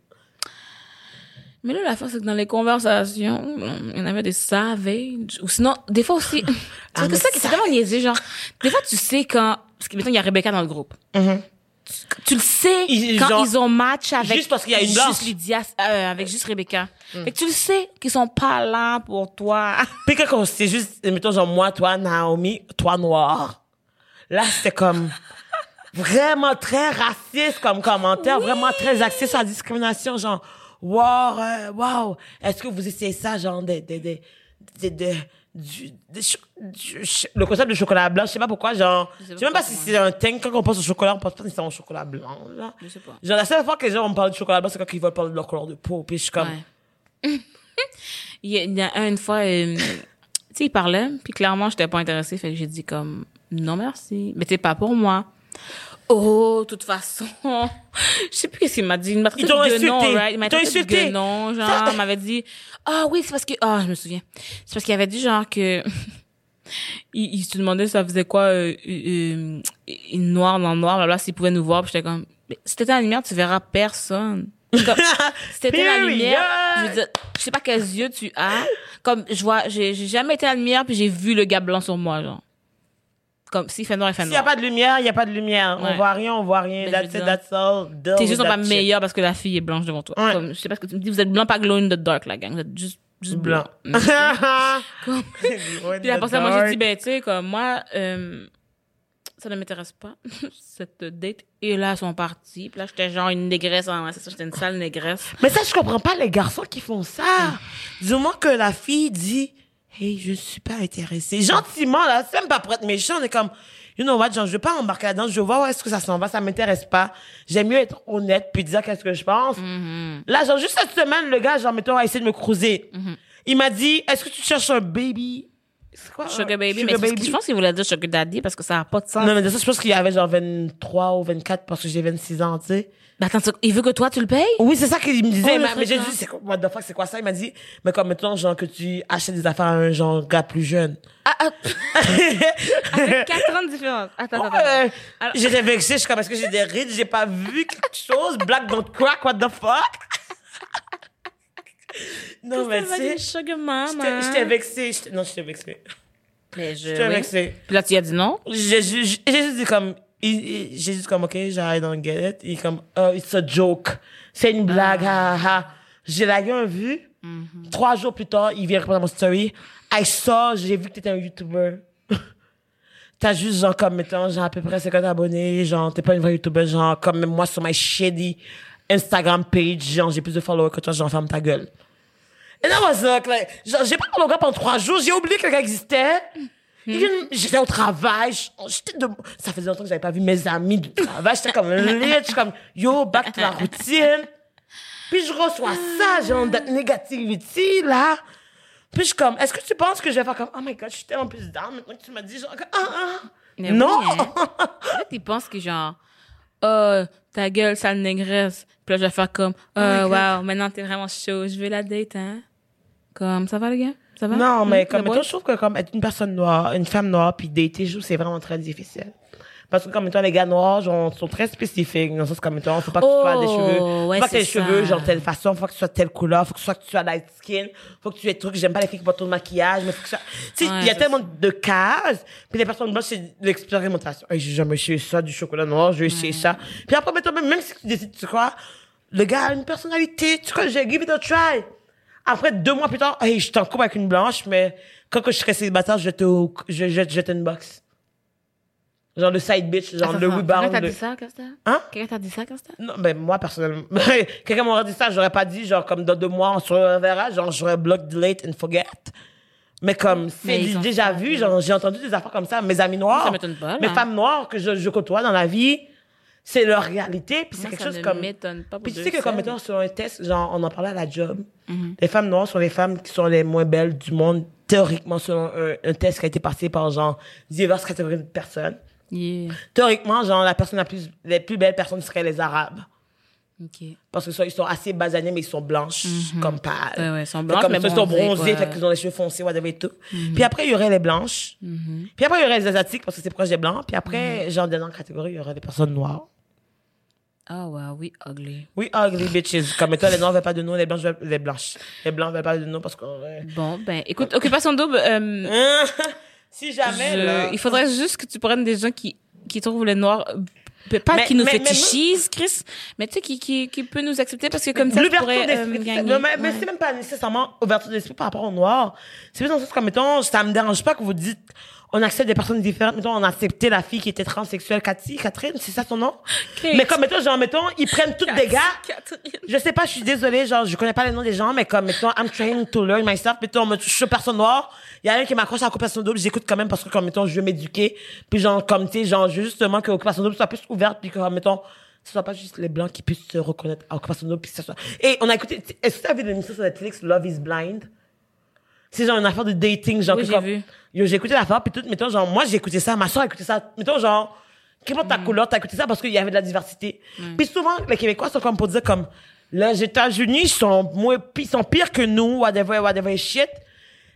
Mais là, la fois, c'est que dans les conversations, il y en avait des savages. Ou sinon, des fois aussi, Ah, c'est mais ça qui c'est tellement niaisé, genre, des fois, tu sais quand, parce que, mettons, il y a Rebecca dans le groupe. tu, tu le sais Ils- quand genre, ils ont match avec juste parce qu'il y a une juste Lydia, euh, avec juste Rebecca. Fait que tu le sais qu'ils sont pas là pour toi. Puis quand c'est juste, mettons, genre, moi, toi, Naomi, toi, noir. Là, c'était comme vraiment très raciste comme commentaire, vraiment très axé sur la discrimination, genre, wow, euh, wow, est-ce que vous essayez ça, genre, de, de, de, de- du, du- le concept de chocolat blanc, je sais pas pourquoi, genre, je sais même pas si c'est un thing, quand on pense au chocolat, on pense pas nécessairement au chocolat blanc, là. Je sais pas. Genre, la seule fois que les gens me parlent de chocolat blanc, c'est quand ils veulent parler de leur couleur de peau, puis je suis comme, Ouais. il, y a, une fois, euh, tu sais, il parlait, puis clairement, j'étais pas intéressée, fait que j'ai dit comme, non merci, mais c'est pas pour moi. Oh, de toute façon, je sais plus qu'est-ce qu'il m'a dit. Il m'a traité de insulté. right? Il m'a traité de guenon, genre, il m'avait dit, ah oui, c'est parce que, ah, je me souviens. C'est parce qu'il avait dit genre que, il, il se demandait ça faisait quoi, euh, euh, euh, une noire dans le noir, là, s'il pouvait nous voir, puis j'étais comme, si t'étais la lumière, tu verras personne. Comme, si t'étais à la lumière, je veux dire, je sais pas quels yeux tu as. Comme, je vois, j'ai j'ai jamais été à la lumière, puis j'ai vu le gars blanc sur moi, genre. Comme, s'il fait noir, il fait S'il n'y a noir. pas de lumière, il n'y a pas de lumière. Ouais. On voit rien, on voit rien. Ben, That's it, that's all. Tes that pas shit. meilleurs parce que la fille est blanche devant toi. Ouais. Comme, je sais pas ce que tu me dis, vous êtes blanc, pas glow in the dark, la gang. Vous êtes juste, juste blanc. Blanc. Puis après ça, moi, j'ai dit, ben, tu sais, comme moi, euh, ça ne m'intéresse pas, cette date. Et là, ils sont partis. Puis là, j'étais genre une négresse. C'est ça, j'étais une sale négresse. Mais ça, je comprends pas les garçons qui font ça. Du moment que la fille dit, hey, je suis pas intéressée. Gentiment, là, c'est même pas pour être méchant. On est comme, you know what, genre, je veux pas embarquer là-dedans. Je voir où est-ce que ça s'en va. Ça m'intéresse pas. J'aime mieux être honnête puis dire qu'est-ce que je pense. Là, genre, juste cette semaine, le gars, genre, mettons, a essayé de me cruiser. Il m'a dit, est-ce que tu cherches un baby? C'est quoi? Sugar un baby. sugar mais que je pense qu'il voulait dire sugar daddy parce que ça n'a pas de sens. Non, mais de ça, je pense qu'il avait genre 23 ou 24 parce que j'ai 26 ans, tu sais. Mais attends, tu- il veut que toi, tu le payes? Oui, c'est ça qu'il me disait. Oh, mais mais j'ai dit, c'est quoi, what the fuck, c'est quoi ça? Il m'a dit, mais comme, mettons, genre, que tu achètes des affaires à un genre gars plus jeune. Ah, ah, avec 4 ans de différence. Attends, attends, attends. J'étais vexée, je suis comme, est-ce que j'ai des rides? J'ai pas vu quelque chose? Black don't crack, what the fuck? non, mais tu sais, sugar mama? j'étais j'étais vexée. j'étais- Non, j'étais vexée. Mais je, J'étais oui. vexée. Puis là, tu y as dit non? J'ai juste dit comme, j'ai juste comme, ok, I don't get it. Il est comme, oh, it's a joke. C'est une blague, ha, ha, ha. J'ai la gueule vu. Trois jours plus tard, il vient répondre à mon story. I saw, j'ai vu que t'étais un YouTuber. T'as juste, genre, comme, mettons, genre, à peu près 50 abonnés. Genre, t'es pas une vraie YouTuber. Genre, comme même moi sur my shitty Instagram page. Genre, j'ai plus de followers que toi. Genre, ferme ta gueule. Et là, moi, like, genre, j'ai pas parlé au gars pendant trois jours. J'ai oublié que le gars existait. J'étais au travail. j'étais de- Ça faisait longtemps que j'avais pas vu mes amis du travail. J'étais comme lit. J'étais comme, yo, back to la routine. Puis je reçois ça, genre, de négativité, là. Puis je suis comme, est-ce que tu penses que je vais faire comme, oh my god, je suis tellement plus down maintenant que tu m'as dit, genre, ah, ah. Mais non! oui, hein. Là, tu penses que genre, oh, ta gueule, sale négresse. Puis là, je vais faire comme, oh, wow, maintenant t'es vraiment chaud, je veux la date, hein. Comme, ça va, les gars? Ça va? Non, mais Hmm, comme, mettons, je trouve que comme être une personne noire, une femme noire, puis dater, je c'est vraiment très difficile. Parce que comme mettons, les gars noirs genre, sont très spécifiques. Dans le sens comme mettons, faut pas que tu sois des Oh, cheveux. ouais, faut pas que tu aies les cheveux, genre, telle façon. Faut que tu sois telle couleur. Faut que tu sois, que tu sois light skin. Faut que tu aies des trucs. J'aime pas les filles qui portent trop de maquillage, mais faut que ça. Tu sais, Ouais, il y a tellement de cases. Puis les personnes blanches, c'est l'expérimentation. Hey, j'ai jamais essayé ça, du chocolat noir, j'ai essayé ça. Puis après, mettons, même, même si tu décides, tu crois, le gars a une personnalité, tu crois, j'ai give it a try. Après, deux mois plus tard, hey, je suis en couple avec une blanche, mais quand que je serai célibataire, je te, je, je, je te une box. Genre le side bitch, genre Attends, le rebound. Quelqu'un t'a dit ça, Costa? Hein? Quelqu'un t'a dit ça, Costa? Non, ben, moi, personnellement. Quelqu'un m'aurait dit ça, j'aurais pas dit, genre, comme dans deux mois, on se reverra, genre, j'aurais block, delete and forget. Mais comme, c'est déjà vu, genre, j'ai entendu des affaires comme ça, mes amis noirs. Ça m'étonne pas. Mes femmes noires que je, je côtoie dans la vie, c'est leur réalité, puis c'est quelque ça chose ne comme. m'étonne pas pour Puis tu sais que comme scènes. mettons sur un test, genre on en parlait à la job, Mhm. les femmes noires sont les femmes qui sont les moins belles du monde théoriquement selon un, un test qui a été passé par genre diverses catégories de personnes. Yeah. Théoriquement, genre, la personne la plus, les plus belles personnes seraient les Arabes. OK. Parce que ça, ils sont assez basanés, mais ils sont blanches, comme pâles. Mhm. Ouais, ils sont Fait blanches, comme mais ça, ils sont bronzés. Mhm. fait qu'ils ont les cheveux foncés, whatever et tout. Puis après, il y aurait les blanches. Puis après, il y aurait les asiatiques, parce que c'est proche des blancs. Puis Mhm. après, genre, dans la catégorie, il y aurait des personnes noires. Ah, ouais, oui, ugly. Oui, ugly bitches. Comme toi, les noirs veulent pas de nous, les blanches veulent, les blanches. Les blancs veulent pas de nous parce qu'on Bon, ben, écoute, Occupation Double, euh, si jamais, je- là. il faudrait juste que tu prennes des gens qui, qui trouvent les noirs, euh, pas Mais- qui nous fétichisent, Chris, mais tu sais, qui, qui, qui peut nous accepter parce que comme ça, tu pourrais euh, d'esprit. gagner. Mais, mais Ouais. c'est même pas nécessairement ouverture d'esprit par rapport au noir. C'est plus dans le sens comme, mettons, ça me dérange pas que vous dites, on accepte des personnes différentes. Mettons, on a accepté la fille qui était transsexuelle, Cathy, Catherine, c'est ça son nom? Kate. Mais comme, mettons, genre, mettons, ils prennent toutes des gars. Catherine. Je sais pas, je suis désolée, genre, je connais pas les noms des gens, mais comme, mettons, I'm trying to learn myself, mettons, me- je suis personne noire, il y a un qui m'accroche à Occupation Double, j'écoute quand même parce que, comme, mettons, je veux m'éduquer, puis genre, comme, tu sais, genre, justement que Occupation Double soit plus ouverte, puis que, comme, mettons, ce soit pas juste les blancs qui puissent se reconnaître à Occupation Double, puis que ça soit... Et on a écouté, est-ce que tu as vu l'émission sur Netflix, Love is Blind? C'est genre une affaire de dating, genre, Oui, j'ai comme- vu. Yo, j'ai écouté l'affaire, puis tout, mettons, genre, moi, j'ai écouté ça, ma soeur a écouté ça, mettons, genre, qu'importe ta couleur, t'as écouté ça parce qu'il y avait de la diversité. Puis souvent, les Québécois sont comme pour dire comme, les États-Unis sont moins, ils sont pires que nous, whatever, whatever shit.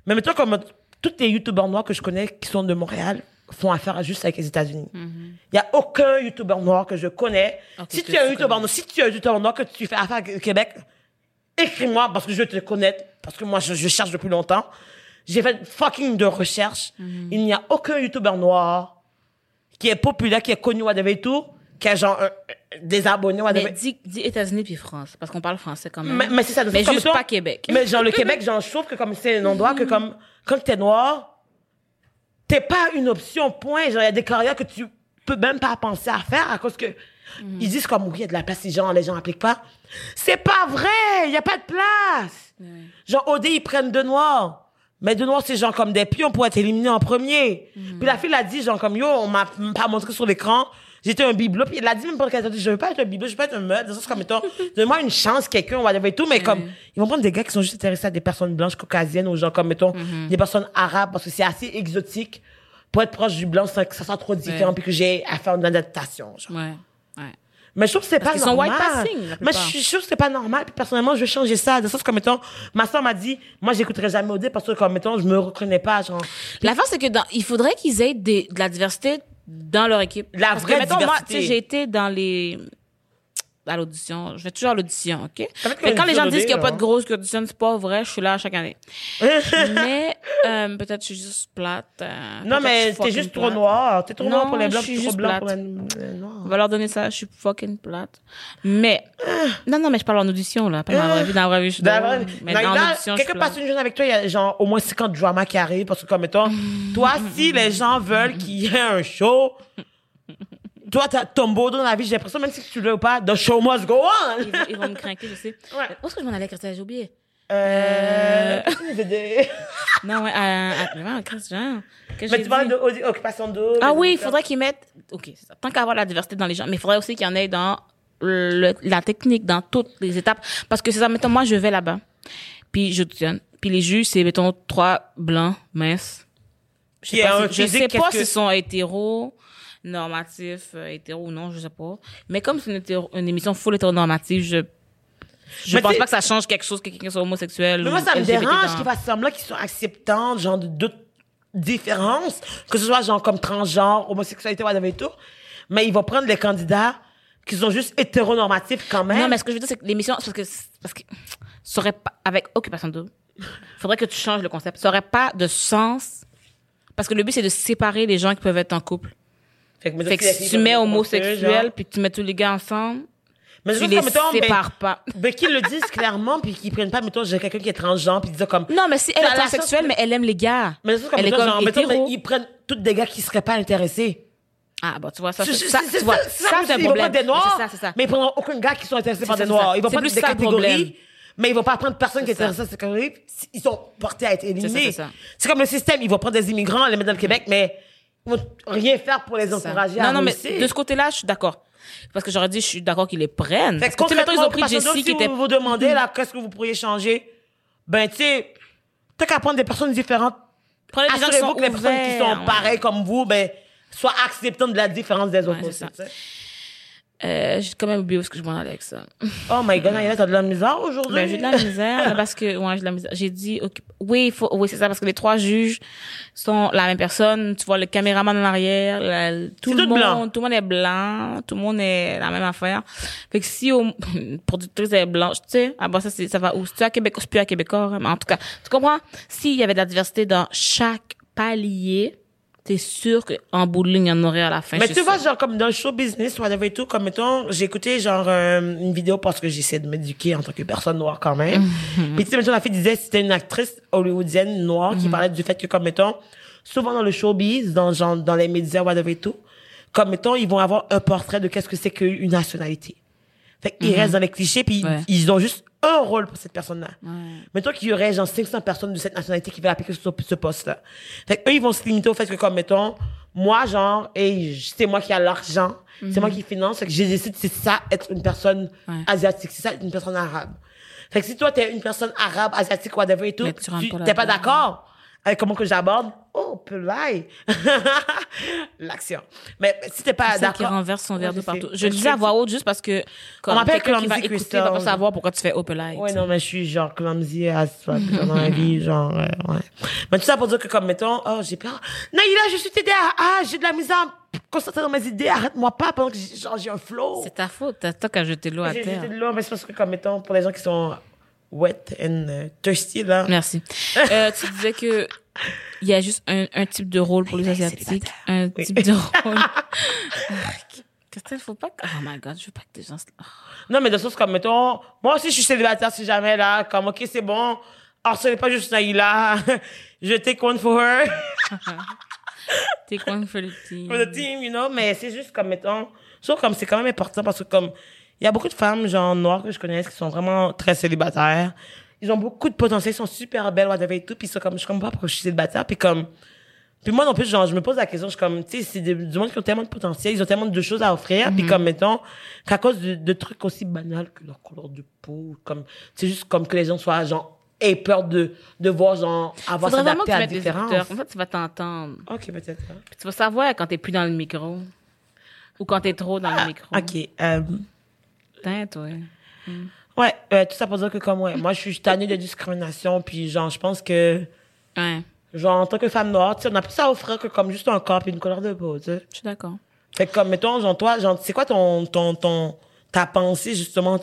Mais mettons, comme, tous les youtubeurs noirs que je connais qui sont de Montréal font affaire juste avec les États-Unis. Il y a aucun youtubeur noir que je connais. Si tu es un connais. noir, si tu es un youtubeur noir que tu fais affaire avec le Québec, écris-moi parce que je veux te connaître, parce que moi, je, je cherche depuis longtemps. J'ai fait fucking de recherches. Mhm. Il n'y a aucun youtubeur noir qui est populaire, qui est connu, et tout, qui a genre un- des abonnés, Mais whatever. dis, dis États-Unis puis France, parce qu'on parle français quand même. Mais, mais c'est ça. Mais juste pas Québec. Mais genre, le Québec, genre, je trouve que comme c'est un endroit que comme, quand t'es noir, t'es pas une option, point. Genre, il y a des carrières que tu peux même pas penser à faire à cause que ils disent comme, oui, il y a de la place, les gens, les gens appliquent pas. C'est pas vrai! Il y a pas de place! Genre, OD, ils prennent deux noirs. Mais deux noirs, c'est genre comme des pions pour être éliminés en premier. Puis la fille l'a dit, genre comme, yo, on m'a pas montré sur l'écran. J'étais un bibelot. Puis elle a dit même pour qu'elle a dit, je veux pas être un bibelot, je veux pas être un meurtre. C'est comme, mettons, donne-moi une chance, quelqu'un, whatever et tout. Mais comme, ils vont prendre des gars qui sont juste intéressés à des personnes blanches, caucasiennes, ou genre comme, mettons, des personnes arabes, parce que c'est assez exotique pour être proche du blanc, sans que ça soit trop différent, Ouais. puis que j'ai à faire une adaptation. genre. Ouais, ouais. Mais je trouve que c'est pas qu'ils sont normal. white passing, la mais je suis sûre que c'est pas normal. Puis personnellement, je vais changer ça. De ça, comme mettons, ma soeur m'a dit, moi, j'écouterai jamais OD parce que comme mettons, je me reconnais pas, genre. L'affaire, c'est que dans, il faudrait qu'ils aient des, de la diversité dans leur équipe. La Parce vraie que, mettons, moi, diversité. tu sais, j'ai été dans les, à l'audition. Je vais toujours à l'audition, OK? Mais quand les gens disent qu'il n'y a pas de grosses auditions, c'est pas vrai, je suis là chaque année. mais, euh, peut-être que je suis juste plate. euh, Non, mais t'es juste trop plate. noir. T'es trop noir pour les blancs, je suis trop juste blanc pour les noirs. On va leur donner ça, je suis fucking plate. Mais, non, non, mais je parle en audition, là. Pas dans la vraie vie. Dans la vraie vie, je suis Dans vraie- Mais dans là, l'audition, quelqu'un passe une journée avec toi, il y a genre au moins 50 dramas qui arrivent parce que comme mettons, toi, si les gens veulent qu'il y ait un show, toi, t'as ton beau dans la vie, j'ai l'impression, même si tu le veux pas, the show must go on. Ils vont, ils vont me craquer, je sais. Ouais. Où est-ce que je m'en allais, Christelle? J'ai oublié. Euh, de- Non, ouais, à, à, genre, que Mais tu parles dit. de Audi- occupation double. Ah oui, il faudrait qu'ils mettent, ok, ça. tant qu'à avoir la diversité dans les gens, mais il faudrait aussi qu'il y en ait dans le, la technique, dans toutes les étapes. Parce que c'est ça, mettons, moi, je vais là-bas, puis j'auditionne, puis les juges, c'est, mettons, trois blancs, minces. Je sais pas, si- je sais pas s'ils sont hétéros, normatifs, euh, hétéros ou non, je sais pas. Mais comme c'est une, hétéro- une émission full hétéronormative, je, je Mais pense pas que ça change quelque chose que quelqu'un soit homosexuel. Mais ou moi, ça me LGBT dérange dans- qu'ils fassent semblant qu'ils sont acceptants, genre, de d'autres différences, que ce soit, genre, comme transgenre, homosexualité, whatever et tout. Mais ils vont prendre les candidats qui sont juste hétéronormatifs quand même. Non, mais ce que je veux dire, c'est que l'émission, parce que, parce que, ça aurait pas, avec Occupation Double, faudrait que tu changes le concept. Ça aurait pas de sens. Parce que le but, c'est de séparer les gens qui peuvent être en couple. Fait que, Fait que si tu mets homosexuel, puis tu mets tous les gars ensemble, mais tu juste les comme, mettons, sépares pas. Mais qu'ils le disent clairement, puis qu'ils prennent pas, mettons, j'ai quelqu'un qui est transgenre, puis ils disent comme. Non, mais si elle est transsexuelle, mais elle aime les gars. Mais c'est comme, elle est mettons, comme genre, mettons, ils prennent tous des gars qui seraient pas intéressés. Ah, bon, tu vois, ça, C'est- ça, c'est tu vois, ça, c'est un problème. des noirs, C'est ça, c'est ça. mais ils prendront aucun gars qui sont intéressés par des noirs. Ils vont prendre plus des catégories, mais ils vont pas prendre personne qui est C'est ça. intéressé à ces catégories. Ils sont portés à être éliminés. c'est comme le système. Ils vont prendre des immigrants, les mettre dans le Québec, mais ils vont rien faire pour les encourager à Non, non, mais de ce côté-là, je suis d'accord. Parce que j'aurais dit, je suis d'accord qu'ils les prennent. Fait Parce que ils ont pris Jessie si qui était vous demandez, là, qu'est-ce que vous pourriez changer, ben, tu sais, t'as qu'à prendre des personnes différentes. Prenez des gens qui sont Assurez-vous que les personnes qui sont ouais. pareilles comme vous, ben, sois acceptant de la différence des autres aussi. Euh, j'ai quand même oublié où est-ce que je m'en allais avec ça. Oh my god, Naïla, t'as de la misère aujourd'hui? Ben, j'ai de la misère, parce que, ouais, j'ai de la misère. J'ai dit, ok, oui, il faut, oui, c'est ça, parce que les trois juges sont la même personne. Tu vois le caméraman en arrière, la- tout le tout monde, blanc. tout le monde est blanc, tout le monde est la même affaire. Fait que si, au, productrice est blanche, tu sais, ah bon, ça, c'est, ça va où? C'est à Québec, c'est plus à Québécois, hein, mais en tout cas, tu comprends? S'il y avait de la diversité dans chaque palier, t'es sûr qu'en bout de ligne, il y en aurait à la fin. Mais tu vois, genre, comme dans le show business, whatever et tout, comme mettons, j'ai écouté, genre, euh, une vidéo parce que j'essaie de m'éduquer en tant que personne noire quand même. Puis, tu sais, mettons, la fille disait, c'était une actrice hollywoodienne noire qui parlait du fait que, comme mettons, souvent dans le showbiz, dans, genre, dans les médias, whatever et tout, comme mettons, ils vont avoir un portrait de qu'est-ce que c'est qu'une nationalité. Fait qu'ils restent dans les clichés, puis Ouais. ils ont juste un rôle pour cette personne-là. Mettons qu'il y aurait genre 500 personnes de cette nationalité qui veulent appliquer sur ce poste-là. Fait qu'eux, ils vont se limiter au fait que, comme, mettons, moi, genre, et c'est moi qui a l'argent, c'est moi qui finance, fait que je décide, c'est ça, être une personne Ouais. asiatique, c'est ça, être une personne arabe. Fait que si toi, t'es une personne arabe, asiatique, whatever et tout, Mais pas t'es pas là-dedans. d'accord avec comment que j'aborde, oh, pelay. L'action. Mais si t'es pas C'est ça qui d'accord. renverse son verre de partout. Je le dis à voix haute juste parce que quand On m'appelle va Clumsy écouter Crystal. va pas savoir pourquoi tu fais open light. Ouais, non, mais je suis genre clumsy fuck dans la vie, genre, ouais, ouais. Mais tout ça pour dire que comme, mettons, oh, j'ai peur. Naïla, je suis TDA, ah, j'ai de la misère à concentrer dans mes idées, arrête-moi pas pendant que j'ai, genre, j'ai un flow. C'est ta faute. T'as toi qu'à jeter l'eau à J'ai terre. jeté de l'eau, mais c'est parce que comme, mettons, pour les gens qui sont wet and euh, thirsty, là. Merci. Euh, tu disais que il y a juste un, un type de rôle pour les asiatiques. Un Oui. type de rôle. Qu'est-ce qu'il faut pas que... Oh my god, je veux pas que des gens... se- Oh. Non, mais de sorte comme, mettons, moi aussi, je suis célibataire si jamais, là, comme, ok, c'est bon. Harcelez pas juste Naïla. je take one for her. T'es quoi for the team? for the team, you know, mais c'est juste comme, mettons, trouve comme c'est quand même important parce que comme, il y a beaucoup de femmes, genre, noires que je connais qui sont vraiment très célibataires. Ils ont beaucoup de potentiel, ils sont super belles, whatever et tout, puis c'est comme, je comprends pas pourquoi je suis célibataire, puis comme, puis moi non plus, genre, je me pose la question, je suis comme, tu sais, c'est des- du monde qui ont tellement de potentiel, ils ont tellement de choses à offrir, puis comme, mettons, qu'à cause de, de trucs aussi banals que leur couleur de peau, comme, c'est juste comme que les gens soient, genre, aient peur de, de voir, genre, avoir s'adapter à la des différence. écouteurs. En fait, tu vas t'entendre. Ok, peut-être. hein. Puis tu vas savoir quand t'es plus dans le micro. Ou quand t'es trop dans le micro. Ok, euh, Putain, toi? Ouais, euh, tout ça pour dire que comme ouais, moi je suis tannée de discrimination puis genre je pense que Ouais, genre en tant que femme noire, tu sais, on a plus à offrir que comme juste un corps puis une couleur de peau, tu sais. je suis d'accord. Fait que comme mettons genre toi, genre c'est quoi ton ton ton ta pensée justement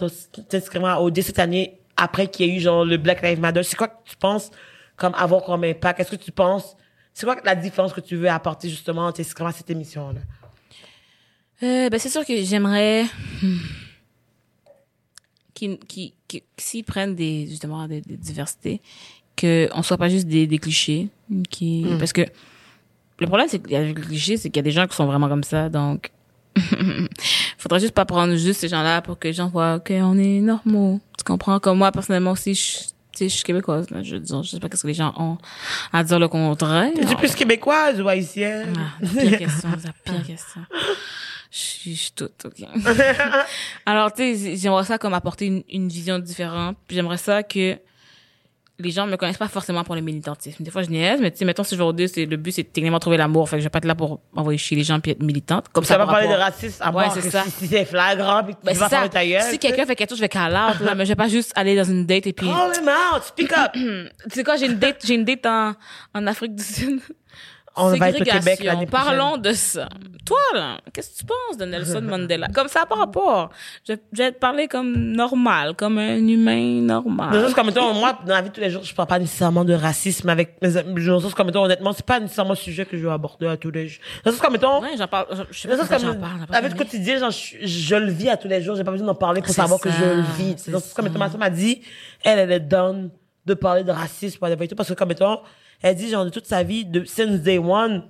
t'inscrivant au cette année après qu'il y a eu genre le Black Lives Matter, c'est quoi que tu penses comme avoir comme impact? Est-ce que tu penses c'est quoi la différence que tu veux apporter justement en t'inscrivant à cette émission là Euh, ben, c'est sûr que j'aimerais qu'ils qu'ils- qu'ils- s'ils prennent des, justement, des, des diversités, qu'on soit pas juste des, des clichés. Qui, Parce que le problème, c'est qu'il y a des clichés, c'est qu'il y a des gens qui sont vraiment comme ça, donc faudrait juste pas prendre juste ces gens-là pour que les gens voient qu'on est normaux. Tu comprends? Comme moi, personnellement aussi, je, tu sais, je suis québécoise, là. Je, je sais pas qu'est-ce que les gens ont à dire le contraire. Es-tu plus québécoise ou haïtienne? Ah, la pire question, la pire question. Je suis, toute, ok. Alors, tu sais, j'aimerais ça comme apporter une, une vision différente. Puis j'aimerais ça que les gens me connaissent pas forcément pour le militantisme. Des fois, je niaise, mais tu sais, mettons, si aujourd'hui, c'est, le but, c'est techniquement trouver l'amour. Fait que je vais pas être là pour envoyer chez les gens puis être militante. Comme ça, Ça va par parler de racisme à Ouais, c'est ça. si, c'est flagrant puis que Ben, tu vas c'est ça. fermer ta gueule. Si quelqu'un fait quelque chose, je vais call out, là, mais je vais pas juste aller dans une date et puis, Call him out, speak up. tu sais quoi, j'ai une date, j'ai une date en, en Afrique du Sud. On va être au. Québec l'année. Parlons de ça. Toi, là, qu'est-ce que tu penses de Nelson Mandela? Comme ça, par rapport. Je, je vais te parler comme normal, comme un humain normal. Comme mettons, moi, dans la vie de tous les jours, je parle pas nécessairement de racisme avec mes amis. Des choses comme mettons, honnêtement, c'est pas nécessairement un sujet que je veux aborder à tous les jours. Des choses comme mettons, Ouais, j'en parle. Je, sais pas comme j'en parle. de jamais. quotidien, genre, je, je le vis à tous les jours. J'ai pas besoin d'en parler pour C'est savoir que je le vis. c'est comme mettons, ma m'a dit, elle, elle est down de parler de racisme, parce que comme mettons, elle dit genre de toute sa vie, de since day one,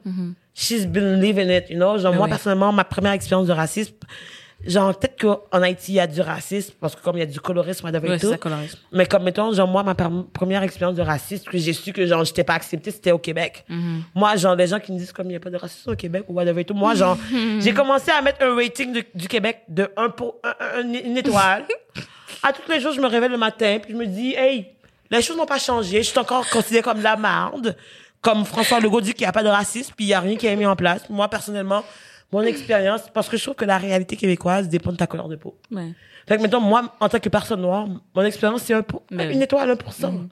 she's been living it, you know? Genre moi oui. personnellement, ma première expérience de racisme, genre peut-être qu'en Haïti il y a du racisme parce que comme il y a du colorisme, et c'est tout. ça, colorisme. Mais comme mettons, genre moi, ma première expérience de racisme, que j'ai su que genre j'étais pas acceptée, c'était au Québec. Moi, genre des gens qui me disent comme il y a pas de racisme au Québec ou whatever et tout. Moi, genre, j'ai commencé à mettre un rating de- du Québec de 1 pour un- un- un- une étoile. à tous les jours, je me réveille le matin puis je me dis, hey, les choses n'ont pas changé. Je suis encore considérée comme de la marde. comme François Legault dit qu'il n'y a pas de racisme, puis il n'y a rien qui est mis en place. Moi, personnellement, mon expérience, parce que je trouve que la réalité québécoise dépend de ta couleur de peau. Ouais. Fait que, mettons, moi, en tant que personne noire, mon expérience, c'est un pour, Ben une oui. étoile, 1%.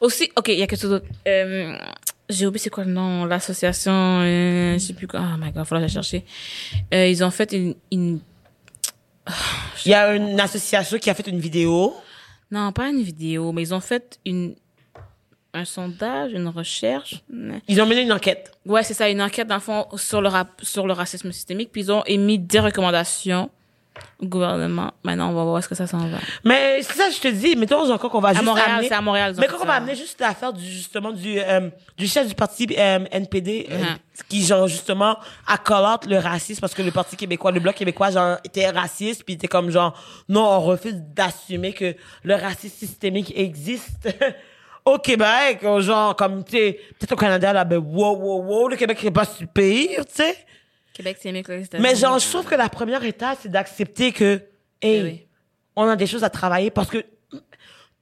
Aussi, ok, il y a quelque chose d'autre. Euh, j'ai oublié c'est quoi le nom, l'association, euh, je sais plus quoi. Oh my god, faudra la chercher. Euh, ils ont fait une, une, Il y a une association qui a fait une vidéo. Non, pas une vidéo, mais ils ont fait une, un sondage, une recherche. Ils ont mené une enquête. Ouais, c'est ça, une enquête dans le fond sur le rap, sur le racisme systémique, puis ils ont émis des recommandations gouvernement. Maintenant, on va voir est-ce que ça s'en va. Mais c'est ça, je te dis, mettons encore qu'on va À juste Montréal, amener- c'est à Montréal. Mais quand on va amener juste l'affaire du, justement, du, euh, du chef du parti euh, NPD, euh, Mhm. qui, genre, justement, accolate le racisme parce que le Parti québécois, le Bloc québécois, genre, était raciste, puis était comme, genre, non, on refuse d'assumer que le racisme systémique existe. Au Québec, genre, comme, tu sais, peut-être au Canada, là, ben, wow, wow, wow, le Québec est pas le pays, tu sais. Québec, c'est mieux que les États-Unis. Mais genre, je trouve que la première étape, c'est d'accepter que, hey, oui. on a des choses à travailler parce que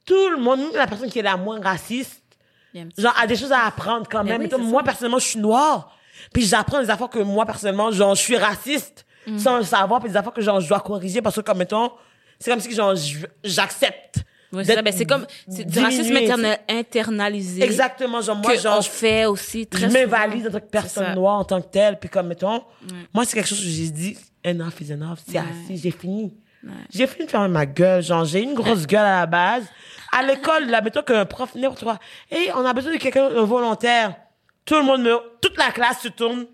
tout le monde, même la personne qui est la moins raciste, genre, a des choses à apprendre quand Mais même. oui, moi, ça. personnellement, je suis noire. Puis j'apprends des affaires que moi, personnellement, genre, je suis raciste Mm. sans le savoir. Puis des affaires que, genre, je dois corriger parce que, comme, mettons, c'est comme si, genre, j'accepte. Ouais, c'est ben, c'est comme du racisme internalisé. Exactement, genre, moi, que genre, on fait aussi très je m'invalide en tant que personne noire en tant que telle puis comme mettons moi c'est quelque chose que j'ai dit enough is enough c'est Ouais. assez j'ai fini. J'ai fini de faire ma gueule genre j'ai une grosse gueule à la base. À l'école là mettons qu'un prof n'importe quoi et on a besoin de quelqu'un de volontaire tout le monde me toute la classe se tourne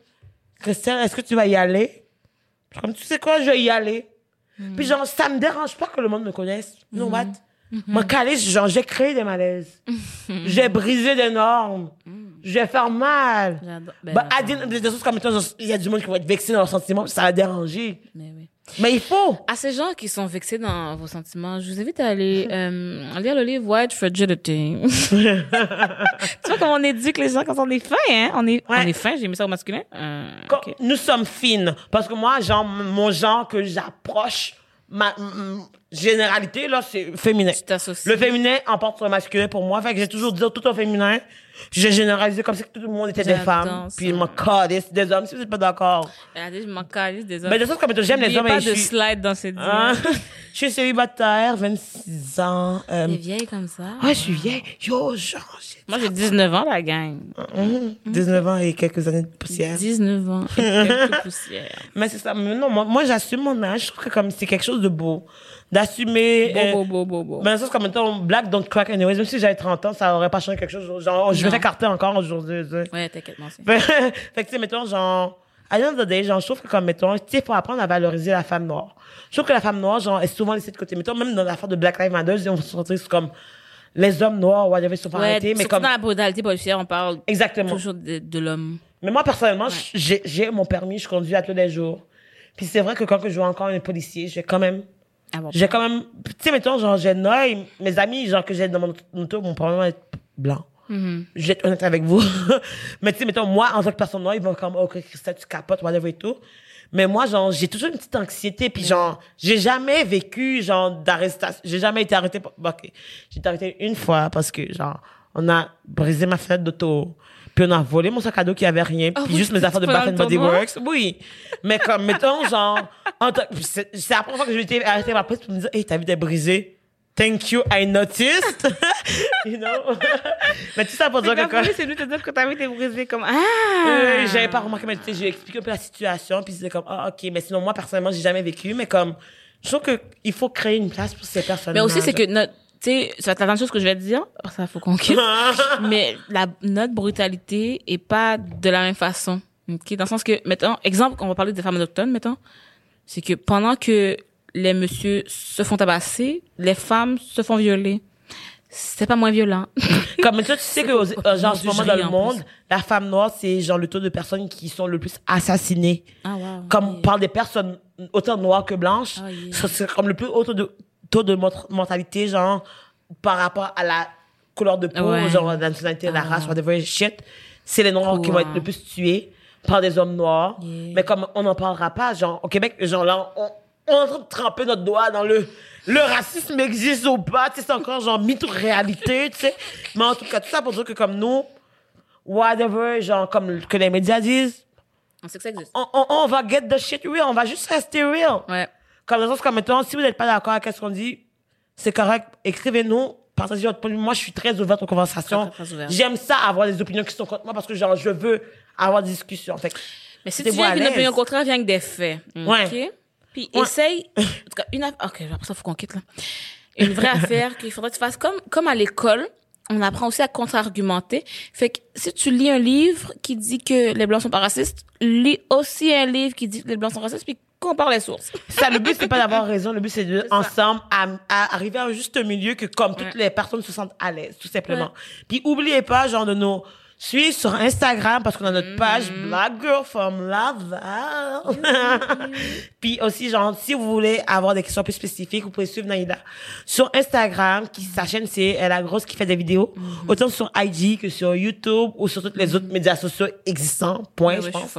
Christelle est-ce que tu vas y aller comme tu sais quoi je vais y aller puis genre ça me dérange pas que le monde me connaisse. You know what? Moi, calisse, genre, j'ai créé des malaises. j'ai brisé des normes. Je vais faire mal. J'adore. Ben, Bah, à des, des choses comme il y a du monde qui va être vexé dans leurs sentiments, ça va déranger. Mais oui. Mais il faut. À ces gens qui sont vexés dans vos sentiments, je vous invite à aller euh, lire le livre White Fragility. tu vois comment on éduque les gens quand on est fin, hein? On est, Ouais. on est fin, j'ai mis ça au masculin. Euh. Nous sommes fines. Parce que moi, genre, mon genre que j'approche, ma généralité, là, c'est féminin. Tu t'associes. Le féminin emporte sur le masculin pour moi. Fait que j'ai toujours dit tout au féminin. Puis J'ai généralisé comme si tout le monde était des femmes. Puis mon calisse des hommes, si vous n'êtes pas d'accord. Je m'en calisse des hommes. Mais de toute façon, comme j'aime les hommes pas et je de suis... slide dans cette Hein? je suis célibataire, 26 ans. euh, est vieille comme ça. Ouais, je suis vieille. Yo, genre, j'ai Moi, j'ai 19 ans, la gang. Mhm. 19 ans et quelques années de poussière. 19 ans. et quelques poussières. Mais c'est ça. Mais non, moi, moi, j'assume mon âge. Je trouve que comme c'est quelque chose de beau. D'assumer. beau, beau, beau, beau. Mais sens comme étant black don't crack anyways. Même si j'avais 30 ans, ça aurait pas changé quelque chose. Genre, je vais carter encore aujourd'hui. Ouais, t'inquiète, moi aussi. fait que, tu sais, mettons, genre, à the day, genre, je trouve que comme, mettons, tu sais, faut apprendre à valoriser la femme noire. Je trouve que la femme noire, genre, est souvent laissée de côté. Mettons, même dans l'affaire de Black Lives Matter, on se retrouve comme les hommes noirs, whatever, ils sont pas Ouais, arrêtés, mais comme, dans la brutalité policière, on parle exactement. toujours de, de l'homme. Mais moi, personnellement, j'ai, j'ai mon permis, je conduis à tous les jours. Puis c'est vrai que quand je vois encore un policier, j'ai quand même, Ah bon. j'ai quand même, tu sais, mettons, genre, j'ai Noël, mes amis, genre, que j'ai dans mon auto, mon probablement être blanc. Mhm. Je vais être honnête avec vous. mais tu sais, mettons, moi, en tant que personne noire, ils vont comme, ok, Christelle, tu capotes, whatever et tout. Mais moi, genre, j'ai toujours une petite anxiété, puis genre, j'ai jamais vécu, genre, d'arrestation. J'ai jamais été arrêté. pour- ok, j'ai été arrêté une fois parce que, genre, on a brisé ma fenêtre d'auto. Puis on a volé mon sac à dos qui avait rien, puis Ah oui, juste mes affaires de Bath and Body? Works. Oui. Mais comme, mettons, genre, en tant- puis c'est la première fois que j'ai été arrêté par la police pour me dire, hey, ta vie est brisée. Thank you, I noticed. you know? Mais tout ça pour dire que quand- c'est lui te dire que t'avais été brisé comme Ah! euh, j'avais pas remarqué, mais tu sais, j'ai expliqué un peu la situation, puis c'était comme, ah, ok, mais sinon, moi, personnellement, j'ai jamais vécu, mais comme, je trouve que il faut créer une place pour ces personnes Mais aussi, c'est que notre, tu sais, ça va être la même chose que je vais te dire. Oh, ça, faut qu'on quitte. mais la, notre brutalité est pas de la même façon. OK? Dans le sens que, mettons, exemple, on va parler des femmes autochtones, mettons. C'est que pendant que les messieurs se font tabasser, les femmes se font violer. C'est pas moins violent. Comme toi, tu sais que, euh, genre, en ce moment, dans le monde, la femme noire, c'est genre le taux de personnes qui sont le plus assassinées. ah, wow. Comme par des personnes autant noires que blanches. Ah, yeah. Ça, C'est comme le plus haut taux de, taux de mort- mortalité, genre, par rapport à la couleur de peau, Ouais. genre, la nationalité, la Ah. race, whatever shit. C'est les noirs qui vont être le plus tués par des hommes noirs. Yeah. Mais comme on n'en parlera pas, genre, au Québec, genre, là, on, on est en train de tremper notre doigt dans le, le racisme existe ou pas, tu sais, c'est encore genre mytho-réalité, tu sais. Mais en tout cas, tout ça pour dire que comme nous, whatever, genre, comme que les médias disent, On sait que ça existe. on, on, on va get the shit real, on va juste rester real. Ouais. Comme dans le sens comme maintenant, si vous n'êtes pas d'accord avec ce qu'on dit, c'est correct, écrivez-nous, partagez votre point de vue. Moi, je suis très ouverte aux conversations. Très. J'aime ça, avoir des opinions qui sont contre moi, parce que genre, je veux avoir des discussions. Fait que, Mais si tu viens avec une opinion contraire, viens avec des faits. Ouais. OK? Puis Ouais. essaye. En tout cas, une affaire. OK, après ça, faut qu'on quitte, là. Une vraie affaire qu'il faudrait que tu fasses comme, comme à l'école. On apprend aussi à contre-argumenter. Fait que si tu lis un livre qui dit que les blancs sont pas racistes, lis aussi un livre qui dit que les blancs sont racistes, puis compare les sources. ça, le but, c'est pas d'avoir raison, le but, c'est de, ensemble, à, à arriver à un juste milieu que comme toutes les personnes se sentent à l'aise, tout simplement. Puis, oubliez pas, genre, de nous suivre sur Instagram, parce qu'on a notre page Black Girl from Laval. Puis aussi, genre, si vous voulez avoir des questions plus spécifiques, vous pouvez suivre Naïda sur Instagram, qui, sa chaîne, c'est la grosse qui fait des vidéos, autant sur IG que sur YouTube ou sur tous les autres médias sociaux existants, point, Ouais, je suis pense.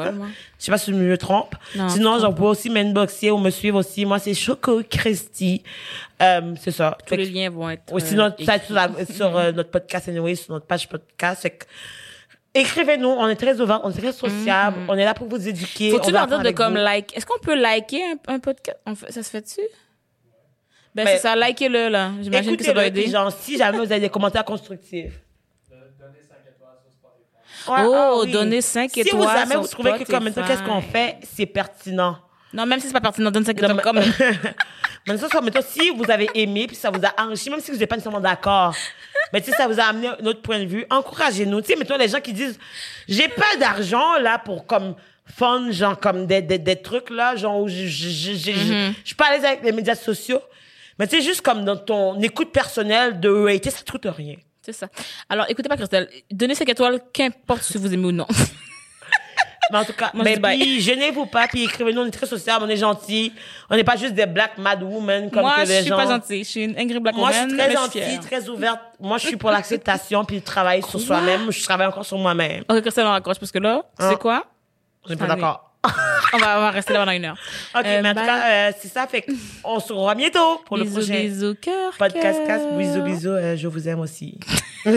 Je sais pas si je me trompe. Non, Sinon, genre, vous pouvez aussi m'inboxer ou me suivre aussi. Moi, c'est Choco Christy. Euh, c'est ça. Tous Fait les que- liens vont être. Oui, euh, sinon, ça, écrits. sur, la- sur euh, notre podcast, anyway, sur notre page podcast. Écrivez-nous. On est très ouvert, on est très sociable. On est là pour vous éduquer. Faut-tu leur dire de comme vous. like? Est-ce qu'on peut liker un, un podcast? On fait- ça se fait-tu? Ben, Ben, c'est ça, likez-le, là. J'imagine que ça doit aider. genre, si jamais vous avez des commentaires constructifs. Oh, ah oui. donnez cinq Si vous étoiles jamais sur vous trouvez que comme qu'est-ce qu'on fait, c'est pertinent. Non, même si c'est pas pertinent, donne 5 Non, étoiles mais- quand même. mais ça, mettons, si vous avez aimé, puis ça vous a enrichi, même si vous n'êtes pas nécessairement d'accord, mais tu sais, ça vous a amené un autre point de vue, encouragez-nous. Tu sais, mettons, les gens qui disent, j'ai pas d'argent, là, pour, comme, fun, genre, comme des, des, des trucs, là, genre, où je, je, je, je, je- je suis pas à l'aise avec les médias sociaux. Mais tu sais, juste comme dans ton écoute personnelle de rater, ça te coûte rien. C'est ça. Alors, écoutez pas, Christelle. Donnez 5 étoiles, qu'importe si vous aimez ou non. Mais en tout cas, Moi, je dis bye. puis, gênez-vous pas, puis écrivez-nous, on est très sociable, on est gentils. On n'est pas juste des black mad women comme Moi, que je les suis gens. pas gentille. Je suis une angry black Moi, je woman. suis très gentille, très ouverte. Moi, je suis pour l'acceptation puis le travail sur soi-même. Je travaille encore sur moi-même. Ok, Christelle, on raccroche parce que là, tu Hein? sais quoi? On n'est pas d'accord. On va, on va rester là pendant une heure. OK, Euh, mais en tout bye. cas, euh, c'est ça. Fait on se revoit bientôt pour le bisous, prochain bisous, cœur. podcast. cœur. Bisous, bisous. euh, je vous aime aussi.